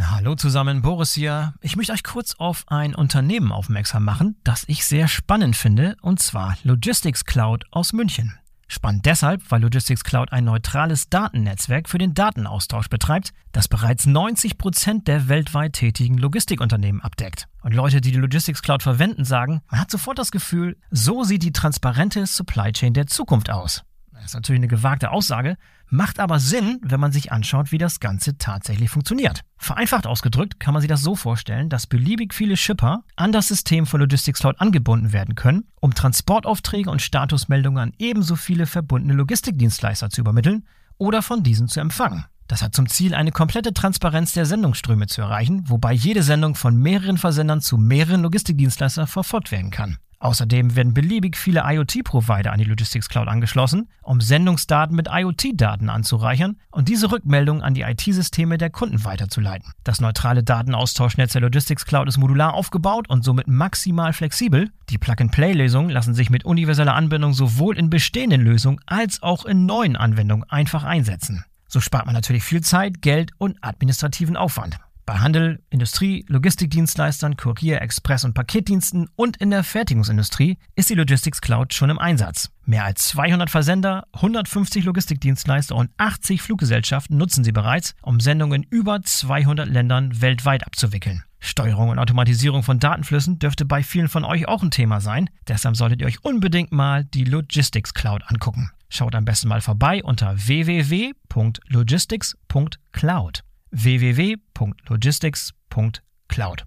Hallo zusammen, Boris hier. Ich möchte euch kurz auf ein Unternehmen aufmerksam machen, das ich sehr spannend finde, und zwar Logistics Cloud aus München. Spannend deshalb, weil Logistics Cloud ein neutrales Datennetzwerk für den Datenaustausch betreibt, das bereits 90 Prozent der weltweit tätigen Logistikunternehmen abdeckt. Und Leute, die die Logistics Cloud verwenden, sagen, man hat sofort das Gefühl, so sieht die transparente Supply Chain der Zukunft aus. Das ist natürlich eine gewagte Aussage, macht aber Sinn, wenn man sich anschaut, wie das Ganze tatsächlich funktioniert. Vereinfacht ausgedrückt kann man sich das so vorstellen, dass beliebig viele Shipper an das System von Logistics Cloud angebunden werden können, um Transportaufträge und Statusmeldungen an ebenso viele verbundene Logistikdienstleister zu übermitteln oder von diesen zu empfangen. Das hat zum Ziel, eine komplette Transparenz der Sendungsströme zu erreichen, wobei jede Sendung von mehreren Versendern zu mehreren Logistikdienstleistern verfolgt werden kann. Außerdem werden beliebig viele IoT-Provider an die Logistics Cloud angeschlossen, um Sendungsdaten mit IoT-Daten anzureichern und diese Rückmeldungen an die IT-Systeme der Kunden weiterzuleiten. Das neutrale Datenaustauschnetz der Logistics Cloud ist modular aufgebaut und somit maximal flexibel. Die Plug-and-Play-Lösungen lassen sich mit universeller Anbindung sowohl in bestehenden Lösungen als auch in neuen Anwendungen einfach einsetzen. So spart man natürlich viel Zeit, Geld und administrativen Aufwand. Bei Handel, Industrie, Logistikdienstleistern, Kurier, Express- und Paketdiensten und in der Fertigungsindustrie ist die Logistics Cloud schon im Einsatz. Mehr als 200 Versender, 150 Logistikdienstleister und 80 Fluggesellschaften nutzen sie bereits, um Sendungen in über 200 Ländern weltweit abzuwickeln. Steuerung und Automatisierung von Datenflüssen dürfte bei vielen von euch auch ein Thema sein. Deshalb solltet ihr euch unbedingt mal die Logistics Cloud angucken. Schaut am besten mal vorbei unter www.logistics.cloud www.logistics.cloud.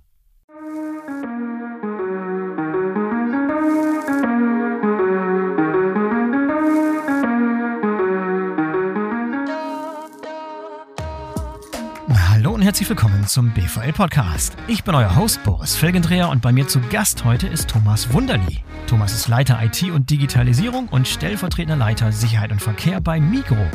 Hallo und herzlich willkommen zum BVL Podcast. Ich bin euer Host Boris Felgendreher und bei mir zu Gast heute ist Thomas Wunderli. Thomas ist Leiter IT und Digitalisierung und stellvertretender Leiter Sicherheit und Verkehr bei Migro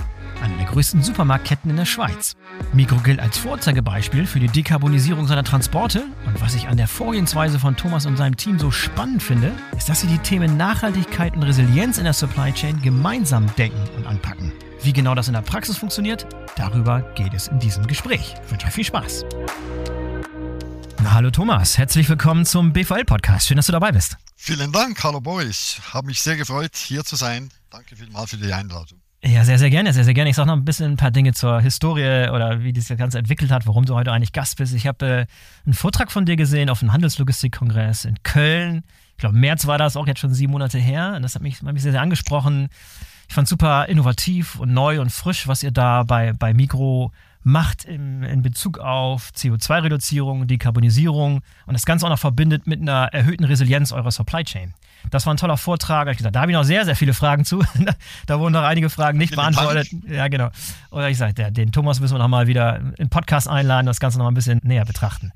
einer der größten Supermarktketten in der Schweiz. Migro gilt als Vorzeigebeispiel für die Dekarbonisierung seiner Transporte. Und was ich an der Vorgehensweise von Thomas und seinem Team so spannend finde, ist, dass sie die Themen Nachhaltigkeit und Resilienz in der Supply Chain gemeinsam denken und anpacken. Wie genau das in der Praxis funktioniert, darüber geht es in diesem Gespräch. Ich wünsche euch viel Spaß. Hallo Thomas, herzlich willkommen zum BVL-Podcast. Schön, dass du dabei bist. Vielen Dank, hallo Boris. Habe mich sehr gefreut, hier zu sein. Danke vielmals für die Einladung. Ja, sehr, sehr gerne, sehr, sehr gerne. Ich sage noch ein bisschen ein paar Dinge zur Historie oder wie das Ganze entwickelt hat, warum du heute eigentlich Gast bist. Ich habe äh, einen Vortrag von dir gesehen auf dem Handelslogistikkongress in Köln. Ich glaube, März war das auch jetzt schon sieben Monate her. Und das hat mich, hat mich sehr, sehr angesprochen. Ich fand super innovativ und neu und frisch, was ihr da bei, bei Mikro macht im, in Bezug auf CO2-Reduzierung, Dekarbonisierung und das Ganze auch noch verbindet mit einer erhöhten Resilienz eurer Supply Chain. Das war ein toller Vortrag. Da habe ich noch sehr, sehr viele Fragen zu. da wurden noch einige Fragen nicht beantwortet. Ja, genau. Oder ich sage, den Thomas müssen wir noch mal wieder im Podcast einladen, das Ganze noch mal ein bisschen näher betrachten.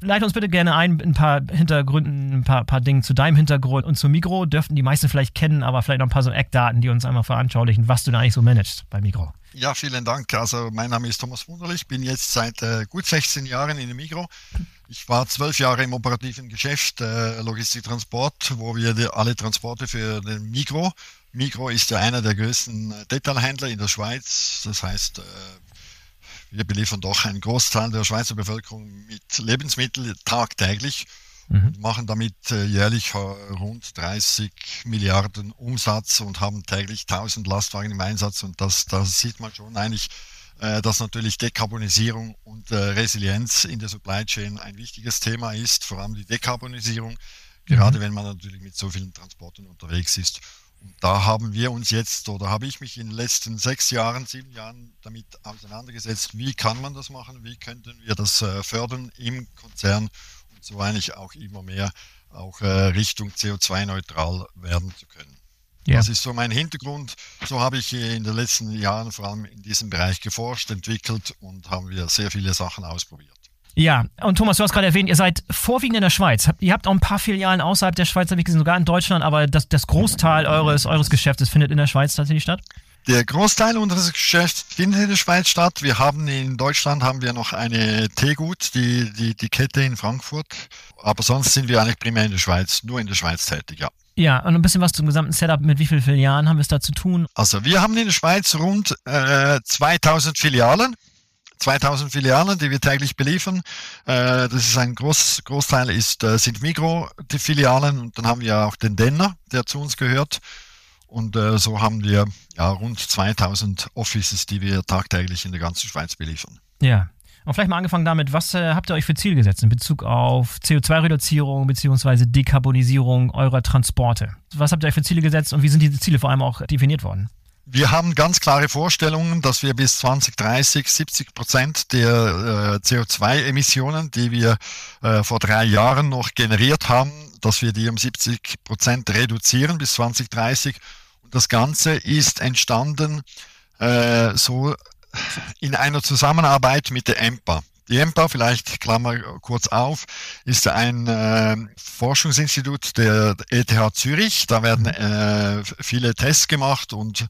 Leite uns bitte gerne ein, ein paar Hintergründen, ein paar, paar Dinge zu deinem Hintergrund und zum Mikro. Dürften die meisten vielleicht kennen, aber vielleicht noch ein paar so Eckdaten, die uns einmal veranschaulichen, was du da eigentlich so managst bei Mikro. Ja, vielen Dank. Also mein Name ist Thomas Wunderlich, bin jetzt seit äh, gut 16 Jahren in der Migro. Ich war zwölf Jahre im operativen Geschäft äh, Logistiktransport, wo wir die, alle Transporte für den Migro. Migro ist ja einer der größten äh, Detailhändler in der Schweiz. Das heißt, äh, wir beliefern doch einen Großteil der Schweizer Bevölkerung mit Lebensmitteln tagtäglich mhm. und machen damit äh, jährlich rund 30 Milliarden Umsatz und haben täglich 1000 Lastwagen im Einsatz. Und das, das sieht man schon eigentlich, äh, dass natürlich Dekarbonisierung und äh, Resilienz in der Supply Chain ein wichtiges Thema ist, vor allem die Dekarbonisierung, gerade mhm. wenn man natürlich mit so vielen Transporten unterwegs ist. Und da haben wir uns jetzt oder habe ich mich in den letzten sechs Jahren, sieben Jahren damit auseinandergesetzt, wie kann man das machen, wie könnten wir das fördern im Konzern so eigentlich auch immer mehr auch äh, Richtung CO2-neutral werden zu können. Ja. Das ist so mein Hintergrund. So habe ich in den letzten Jahren vor allem in diesem Bereich geforscht, entwickelt und haben wir sehr viele Sachen ausprobiert. Ja, und Thomas, du hast gerade erwähnt, ihr seid vorwiegend in der Schweiz. Ihr habt auch ein paar Filialen außerhalb der Schweiz, habe ich gesehen, sogar in Deutschland, aber das, das Großteil eures, eures Geschäftes findet in der Schweiz tatsächlich statt? Der Großteil unseres Geschäfts findet in der Schweiz statt. Wir haben in Deutschland haben wir noch eine Teegut, die, die, die Kette in Frankfurt. Aber sonst sind wir eigentlich primär in der Schweiz, nur in der Schweiz tätig, ja. Ja, und ein bisschen was zum gesamten Setup. Mit wie vielen Filialen haben wir es da zu tun? Also wir haben in der Schweiz rund äh, 2000 Filialen. 2000 Filialen, die wir täglich beliefern. Äh, das ist ein groß, Großteil ist, äh, sind Migro, die Filialen. Und dann haben wir auch den Denner, der zu uns gehört. Und äh, so haben wir ja, rund 2000 Offices, die wir tagtäglich in der ganzen Schweiz beliefern. Ja. Und vielleicht mal angefangen damit, was äh, habt ihr euch für Ziel gesetzt in Bezug auf CO2-Reduzierung bzw. Dekarbonisierung eurer Transporte? Was habt ihr euch für Ziele gesetzt und wie sind diese Ziele vor allem auch definiert worden? Wir haben ganz klare Vorstellungen, dass wir bis 2030 70 Prozent der äh, CO2-Emissionen, die wir äh, vor drei Jahren noch generiert haben, dass wir die um 70 Prozent reduzieren bis 2030. Und das Ganze ist entstanden äh, so in einer Zusammenarbeit mit der EMPA. Die EMPA, vielleicht Klammer kurz auf, ist ein äh, Forschungsinstitut der ETH Zürich. Da werden äh, viele Tests gemacht und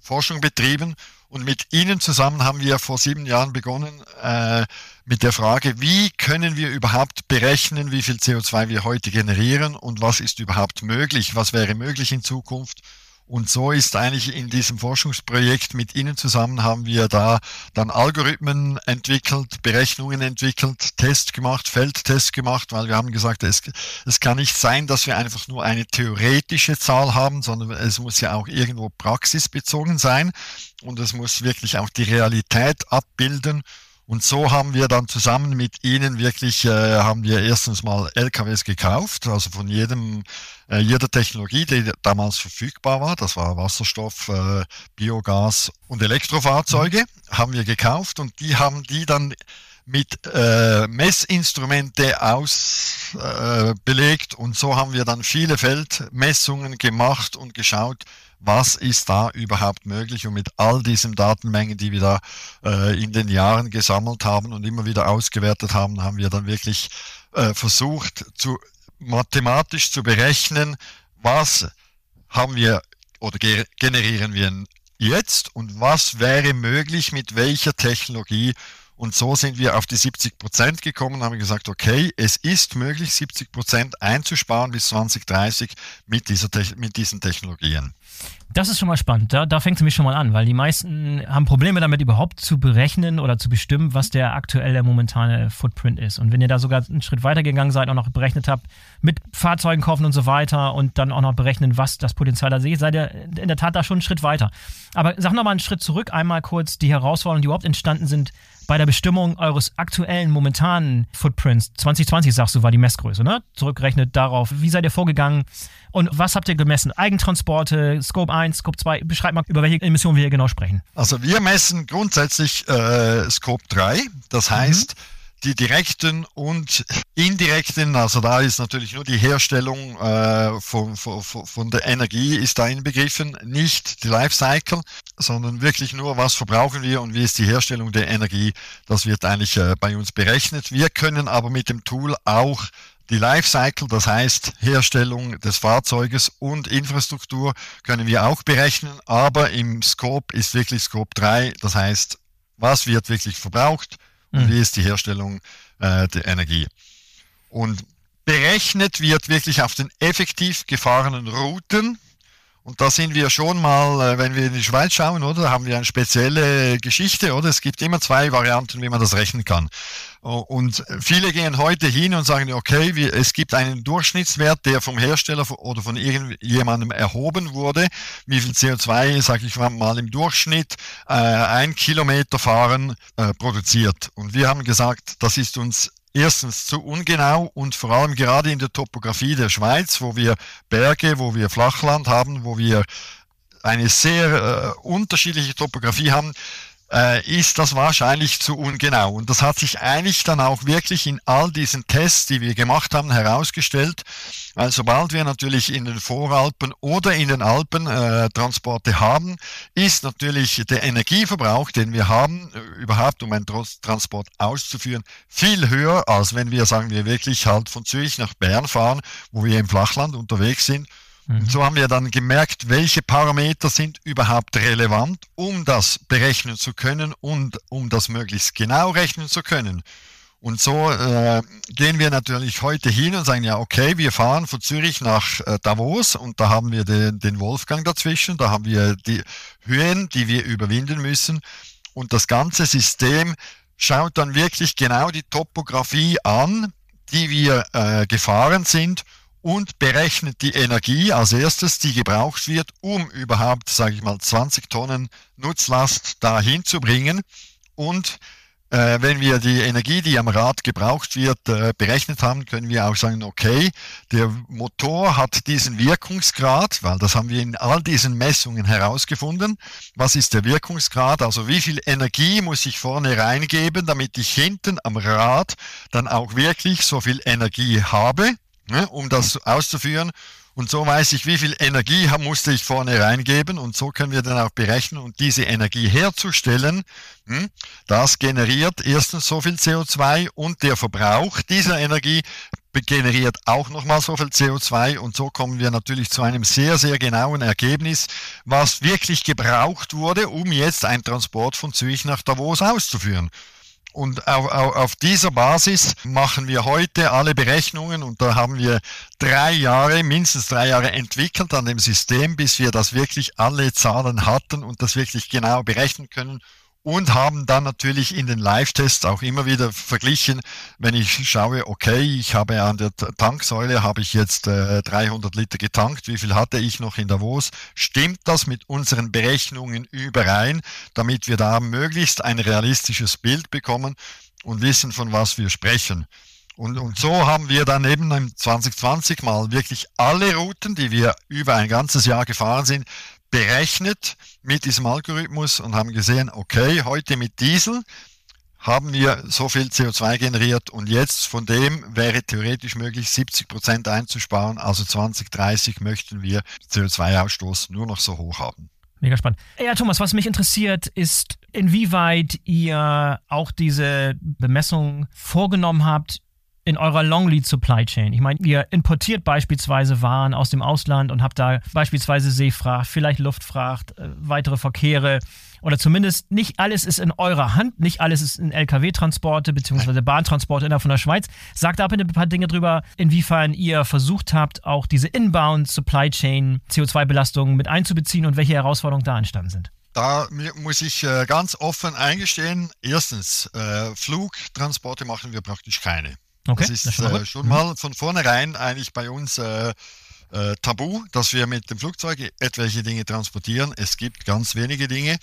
Forschung betrieben. Und mit Ihnen zusammen haben wir vor sieben Jahren begonnen äh, mit der Frage, wie können wir überhaupt berechnen, wie viel CO2 wir heute generieren und was ist überhaupt möglich, was wäre möglich in Zukunft. Und so ist eigentlich in diesem Forschungsprojekt mit Ihnen zusammen haben wir da dann Algorithmen entwickelt, Berechnungen entwickelt, Tests gemacht, Feldtests gemacht, weil wir haben gesagt, es, es kann nicht sein, dass wir einfach nur eine theoretische Zahl haben, sondern es muss ja auch irgendwo praxisbezogen sein und es muss wirklich auch die Realität abbilden. Und so haben wir dann zusammen mit Ihnen wirklich, äh, haben wir erstens mal LKWs gekauft, also von jedem, äh, jeder Technologie, die damals verfügbar war, das war Wasserstoff, äh, Biogas und Elektrofahrzeuge, mhm. haben wir gekauft. Und die haben die dann mit äh, Messinstrumente ausbelegt äh, und so haben wir dann viele Feldmessungen gemacht und geschaut, was ist da überhaupt möglich? Und mit all diesen Datenmengen, die wir da äh, in den Jahren gesammelt haben und immer wieder ausgewertet haben, haben wir dann wirklich äh, versucht, zu, mathematisch zu berechnen, was haben wir oder generieren wir jetzt und was wäre möglich mit welcher Technologie und so sind wir auf die 70 Prozent gekommen haben gesagt, okay, es ist möglich, 70 Prozent einzusparen bis 2030 mit, dieser, mit diesen Technologien. Das ist schon mal spannend. Da, da fängt es nämlich schon mal an, weil die meisten haben Probleme damit, überhaupt zu berechnen oder zu bestimmen, was der aktuelle momentane Footprint ist. Und wenn ihr da sogar einen Schritt weiter gegangen seid und noch berechnet habt, mit Fahrzeugen kaufen und so weiter und dann auch noch berechnen, was das Potenzial da seht, seid ihr in der Tat da schon einen Schritt weiter. Aber sag noch mal einen Schritt zurück, einmal kurz die Herausforderungen, die überhaupt entstanden sind bei der Bestimmung eures aktuellen, momentanen Footprints. 2020 sagst du, war die Messgröße, ne? Zurückgerechnet darauf. Wie seid ihr vorgegangen? Und was habt ihr gemessen? Eigentransporte, Scope 1, Scope 2? Beschreibt mal, über welche Emissionen wir hier genau sprechen. Also wir messen grundsätzlich äh, Scope 3. Das heißt, mhm die direkten und indirekten, also da ist natürlich nur die Herstellung äh, von, von, von der Energie ist da inbegriffen, nicht die Lifecycle, sondern wirklich nur, was verbrauchen wir und wie ist die Herstellung der Energie, das wird eigentlich äh, bei uns berechnet. Wir können aber mit dem Tool auch die Lifecycle, das heißt Herstellung des Fahrzeuges und Infrastruktur, können wir auch berechnen, aber im Scope ist wirklich Scope 3, das heißt, was wird wirklich verbraucht, und mhm. wie ist die Herstellung äh, der Energie. Und berechnet wird wirklich auf den effektiv gefahrenen Routen. Und da sind wir schon mal, äh, wenn wir in die Schweiz schauen, oder, haben wir eine spezielle Geschichte, oder? Es gibt immer zwei Varianten, wie man das rechnen kann. Und viele gehen heute hin und sagen, okay, es gibt einen Durchschnittswert, der vom Hersteller oder von irgendjemandem erhoben wurde. Wie viel CO2, sage ich mal, im Durchschnitt äh, ein Kilometer fahren äh, produziert. Und wir haben gesagt, das ist uns erstens zu ungenau und vor allem gerade in der Topografie der Schweiz, wo wir Berge, wo wir Flachland haben, wo wir eine sehr äh, unterschiedliche Topografie haben, äh, ist das wahrscheinlich zu ungenau. Und das hat sich eigentlich dann auch wirklich in all diesen Tests, die wir gemacht haben, herausgestellt. Weil sobald wir natürlich in den Voralpen oder in den Alpen äh, Transporte haben, ist natürlich der Energieverbrauch, den wir haben, äh, überhaupt um einen Transport auszuführen, viel höher, als wenn wir, sagen wir, wirklich halt von Zürich nach Bern fahren, wo wir im Flachland unterwegs sind und so haben wir dann gemerkt, welche Parameter sind überhaupt relevant, um das berechnen zu können und um das möglichst genau rechnen zu können. Und so äh, gehen wir natürlich heute hin und sagen, ja, okay, wir fahren von Zürich nach äh, Davos und da haben wir den, den Wolfgang dazwischen, da haben wir die Höhen, die wir überwinden müssen. Und das ganze System schaut dann wirklich genau die Topografie an, die wir äh, gefahren sind und berechnet die Energie als erstes, die gebraucht wird, um überhaupt, sage ich mal, 20 Tonnen Nutzlast dahin zu bringen und äh, wenn wir die Energie, die am Rad gebraucht wird, äh, berechnet haben, können wir auch sagen, okay, der Motor hat diesen Wirkungsgrad, weil das haben wir in all diesen Messungen herausgefunden. Was ist der Wirkungsgrad? Also wie viel Energie muss ich vorne reingeben, damit ich hinten am Rad dann auch wirklich so viel Energie habe, ne, um das auszuführen. Und so weiß ich, wie viel Energie musste ich vorne reingeben und so können wir dann auch berechnen und diese Energie herzustellen, hm, das generiert erstens so viel CO2 und der Verbrauch dieser Energie generiert auch nochmal so viel CO2 und so kommen wir natürlich zu einem sehr, sehr genauen Ergebnis, was wirklich gebraucht wurde, um jetzt einen Transport von Zürich nach Davos auszuführen. Und auf, auf, auf, dieser Basis machen wir heute alle Berechnungen und da haben wir drei Jahre, mindestens drei Jahre entwickelt an dem System, bis wir das wirklich alle Zahlen hatten und das wirklich genau berechnen können und haben dann natürlich in den Live-Tests auch immer wieder verglichen, wenn ich schaue, okay, ich habe an der Tanksäule, habe ich jetzt äh, 300 Liter getankt, wie viel hatte ich noch in Davos? Stimmt das mit unseren Berechnungen überein, damit wir da möglichst ein realistisches Bild bekommen und wissen, von was wir sprechen? Und, und so haben wir dann eben im 2020 mal wirklich alle Routen, die wir über ein ganzes Jahr gefahren sind, berechnet mit diesem Algorithmus und haben gesehen, okay, heute mit Diesel haben wir so viel CO2 generiert und jetzt von dem wäre theoretisch möglich, 70 Prozent einzusparen. Also 2030 möchten wir CO2-Ausstoß nur noch so hoch haben. Mega spannend. Ja, Thomas, was mich interessiert, ist, inwieweit ihr auch diese Bemessung vorgenommen habt in eurer Long Lead Supply Chain? Ich meine, ihr importiert beispielsweise Waren aus dem Ausland und habt da beispielsweise Seefracht, vielleicht Luftfracht, äh, weitere Verkehre oder zumindest nicht alles ist in eurer Hand, nicht alles ist in LKW-Transporte bzw. Bahntransporte innerhalb von der Schweiz. Sagt da bitte ein paar Dinge drüber, inwiefern ihr versucht habt, auch diese Inbound Supply Chain CO2-Belastungen mit einzubeziehen und welche Herausforderungen da entstanden sind. Da muss ich äh, ganz offen eingestehen. Erstens, äh, Flugtransporte machen wir praktisch keine. Okay, das ist das schon, äh, schon, mal mhm. von vornherein eigentlich bei uns äh, äh, tabu, dass wir mit dem Flugzeug etwelche Dinge transportieren. Es gibt ganz wenige Dinge,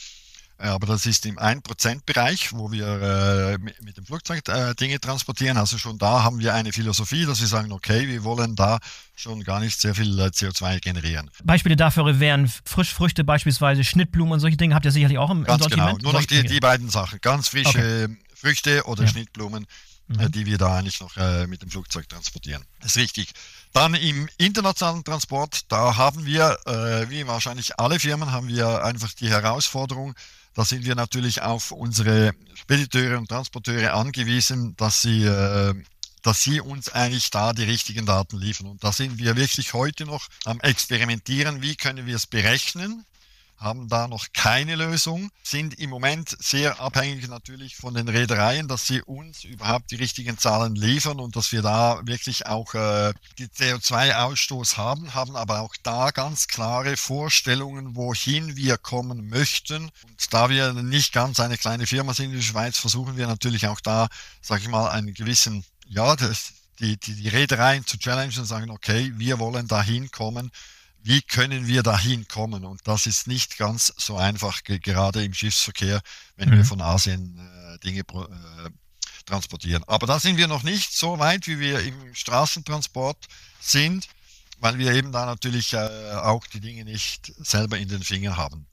äh, aber das ist im 1%-Bereich, wo wir äh, mit dem Flugzeug äh, Dinge transportieren. Also schon da haben wir eine Philosophie, dass wir sagen, okay, wir wollen da schon gar nicht sehr viel CO2 generieren. Beispiele dafür wären Frischfrüchte beispielsweise, Schnittblumen und solche Dinge habt ihr sicherlich auch im, Ganz im genau, nur noch die, die, beiden Sachen. Ganz frische okay. Früchte oder ja. Schnittblumen äh, mhm. die wir da eigentlich noch äh, mit dem Flugzeug transportieren. Das ist richtig. Dann im internationalen Transport, da haben wir, äh, wie wahrscheinlich alle Firmen, haben wir einfach die Herausforderung, da sind wir natürlich auf unsere Spediteure und Transporteure angewiesen, dass sie äh, dass sie uns eigentlich da die richtigen Daten liefern. Und da sind wir wirklich heute noch am Experimentieren, wie können wir es berechnen, haben da noch keine Lösung, sind im Moment sehr abhängig natürlich von den Reedereien, dass sie uns überhaupt die richtigen Zahlen liefern und dass wir da wirklich auch äh, die CO2-Ausstoß haben, haben aber auch da ganz klare Vorstellungen, wohin wir kommen möchten. Und da wir nicht ganz eine kleine Firma sind in der Schweiz, versuchen wir natürlich auch da, sage ich mal, einen gewissen, ja, das, die, die, die Reedereien zu challengen und sagen, okay, wir wollen dahin kommen wie können wir dahin kommen? Und das ist nicht ganz so einfach, gerade im Schiffsverkehr, wenn mhm. wir von Asien äh, Dinge äh, transportieren. Aber da sind wir noch nicht so weit, wie wir im Straßentransport sind, weil wir eben da natürlich äh, auch die Dinge nicht selber in den Fingern haben.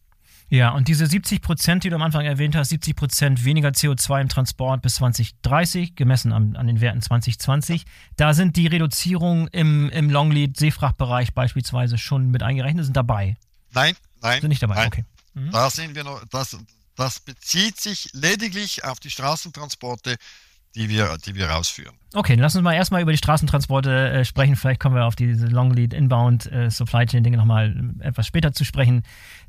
Ja, und diese 70 Prozent, die du am Anfang erwähnt hast, 70 Prozent weniger CO2 im Transport bis 2030, gemessen an, an den Werten 2020, da sind die Reduzierungen im, im Longlead-Seefrachtbereich beispielsweise schon mit eingerechnet, sind dabei? Nein, nein. Sind nicht dabei, nein. okay. Mhm. Da sind wir noch, das, das bezieht sich lediglich auf die Straßentransporte die wir, die wir rausführen. Okay, dann lass uns mal erstmal über die Straßentransporte äh, sprechen. Vielleicht kommen wir auf diese Long Lead Inbound äh, Supply Chain Dinge nochmal äh, etwas später zu sprechen.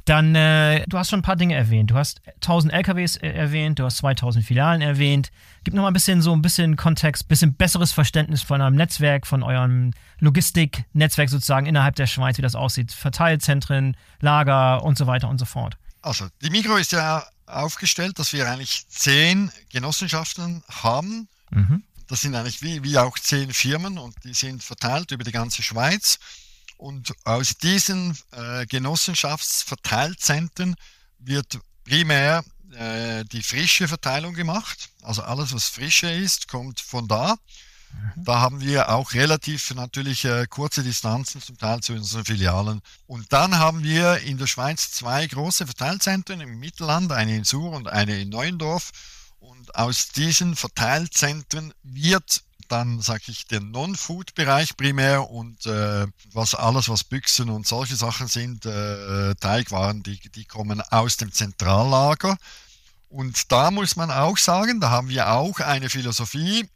Dann, äh, du hast schon ein paar Dinge erwähnt. Du hast 1000 LKWs äh, erwähnt, du hast 2000 Filialen erwähnt. Gib nochmal ein bisschen so ein bisschen Kontext, ein bisschen besseres Verständnis von eurem Netzwerk, von eurem Logistiknetzwerk sozusagen innerhalb der Schweiz, wie das aussieht. Verteilzentren, Lager und so weiter und so fort. Also, die Migro ist ja aufgestellt, dass wir eigentlich zehn Genossenschaften haben. Mhm. Das sind eigentlich wie, wie auch zehn Firmen und die sind verteilt über die ganze Schweiz. Und aus diesen äh, Genossenschaftsverteilzentren wird primär äh, die frische Verteilung gemacht. Also alles, was frische ist, kommt von da. Da haben wir auch relativ natürlich äh, kurze Distanzen zum Teil zu unseren Filialen. Und dann haben wir in der Schweiz zwei große Verteilzentren im Mittelland, eine in Sur und eine in Neuendorf. Und aus diesen Verteilzentren wird dann sage ich den Non-Food-Bereich primär und äh, was alles, was Büchsen und solche Sachen sind, äh, Teigwaren, die, die kommen aus dem Zentrallager. Und da muss man auch sagen, da haben wir auch eine Philosophie,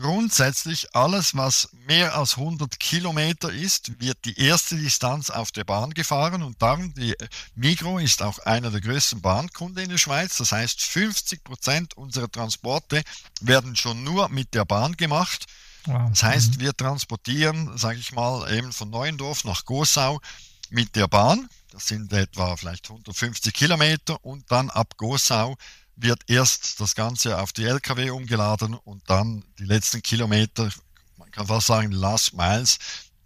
Grundsätzlich alles, was mehr als 100 Kilometer ist, wird die erste Distanz auf der Bahn gefahren und darum die Migro ist auch einer der größten Bahnkunden in der Schweiz. Das heißt, 50 Prozent unserer Transporte werden schon nur mit der Bahn gemacht. Wow. Das heißt, mhm. wir transportieren, sage ich mal, eben von Neuendorf nach Gosau mit der Bahn. Das sind etwa vielleicht 150 Kilometer und dann ab Gosau wird erst das Ganze auf die Lkw umgeladen und dann die letzten Kilometer, man kann fast sagen Last Miles,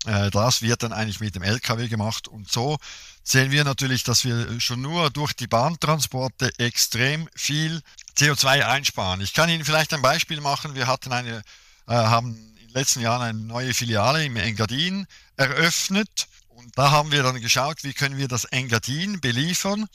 äh, das wird dann eigentlich mit dem Lkw gemacht und so sehen wir natürlich, dass wir schon nur durch die Bahntransporte extrem viel CO2 einsparen. Ich kann Ihnen vielleicht ein Beispiel machen. Wir hatten eine, äh, haben in den letzten Jahren eine neue Filiale im Engadin eröffnet und da haben wir dann geschaut, wie können wir das Engadin beliefern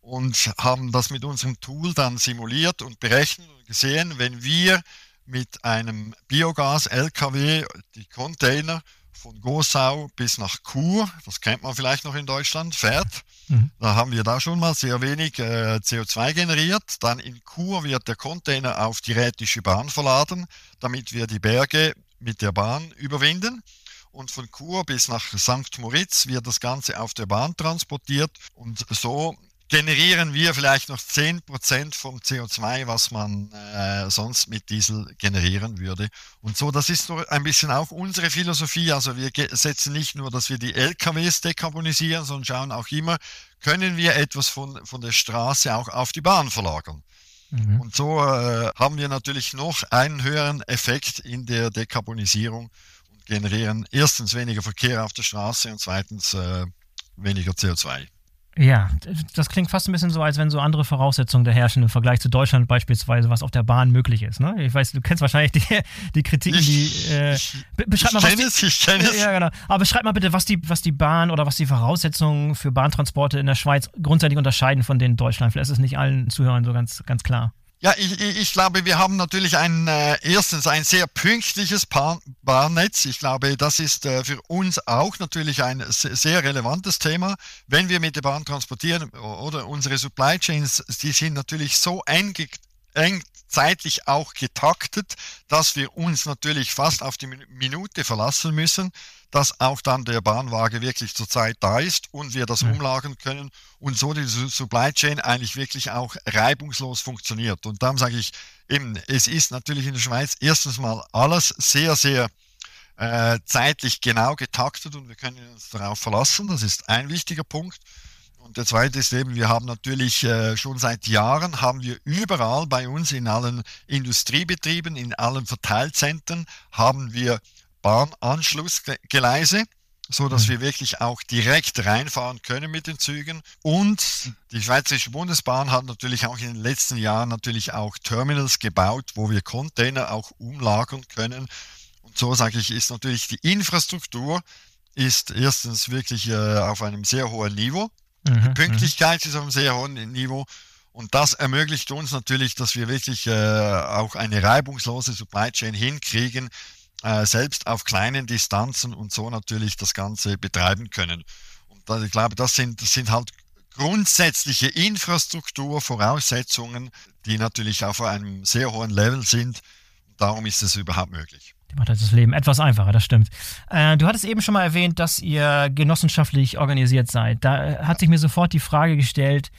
und haben das mit unserem Tool dann simuliert und berechnet und gesehen, wenn wir mit einem Biogas-LKW die Container von Gosau bis nach Chur, das kennt man vielleicht noch in Deutschland, fährt. Mhm. Da haben wir da schon mal sehr wenig äh, CO2 generiert. Dann in Chur wird der Container auf die Rätische Bahn verladen, damit wir die Berge mit der Bahn überwinden. Und von Chur bis nach St. Moritz wird das Ganze auf der Bahn transportiert. Und so generieren wir vielleicht noch 10% vom CO2, was man äh, sonst mit Diesel generieren würde. Und so, das ist so ein bisschen auch unsere Philosophie. Also wir setzen nicht nur, dass wir die LKWs dekarbonisieren, sondern schauen auch immer, können wir etwas von, von der Straße auch auf die Bahn verlagern. Mhm. Und so äh, haben wir natürlich noch einen höheren Effekt in der Dekarbonisierung und generieren erstens weniger Verkehr auf der Straße und zweitens äh, weniger CO2. Ja, das klingt fast ein bisschen so, als wenn so andere Voraussetzungen da herrschen im Vergleich zu Deutschland beispielsweise, was auf der Bahn möglich ist. Ne? Ich weiß, du kennst wahrscheinlich die, die Kritiken, die. Äh, beschreib mal, was die, ich kenne. Ja, genau. Aber beschreib mal bitte, was die, was die Bahn oder was die Voraussetzungen für Bahntransporte in der Schweiz grundsätzlich unterscheiden von denen in Deutschland. Vielleicht ist es nicht allen Zuhörern so ganz, ganz klar. Ja, ich, ich glaube, wir haben natürlich ein äh, erstens ein sehr pünktliches Bahnnetz. Ich glaube, das ist äh, für uns auch natürlich ein sehr relevantes Thema. Wenn wir mit der Bahn transportieren oder unsere Supply Chains, die sind natürlich so eng, eng zeitlich auch getaktet, dass wir uns natürlich fast auf die Minute verlassen müssen dass auch dann der Bahnwagen wirklich zur Zeit da ist und wir das mhm. umlagern können und so die Supply Chain eigentlich wirklich auch reibungslos funktioniert. Und darum sage ich eben, es ist natürlich in der Schweiz erstens mal alles sehr, sehr äh, zeitlich genau getaktet und wir können uns darauf verlassen. Das ist ein wichtiger Punkt. Und der zweite ist eben, wir haben natürlich äh, schon seit Jahren, haben wir überall bei uns in allen Industriebetrieben, in allen Verteilzentren, haben wir Bahnanschlussgleise, so dass mhm. wir wirklich auch direkt reinfahren können mit den Zügen. Und die Schweizerische Bundesbahn hat natürlich auch in den letzten Jahren natürlich auch Terminals gebaut, wo wir Container auch umlagern können. Und so sage ich, ist natürlich die Infrastruktur ist erstens wirklich äh, auf einem sehr hohen Niveau. Mhm. Die Pünktlichkeit ist auf einem sehr hohen Niveau. Und das ermöglicht uns natürlich, dass wir wirklich äh, auch eine reibungslose Supply Chain hinkriegen, äh, selbst auf kleinen Distanzen und so natürlich das Ganze betreiben können. Und da, ich glaube, das sind, das sind halt grundsätzliche Infrastrukturvoraussetzungen, die natürlich auf einem sehr hohen Level sind. Darum ist es überhaupt möglich. Die macht das Leben etwas einfacher, das stimmt. Äh, du hattest eben schon mal erwähnt, dass ihr genossenschaftlich organisiert seid. Da hat sich mir sofort die Frage gestellt,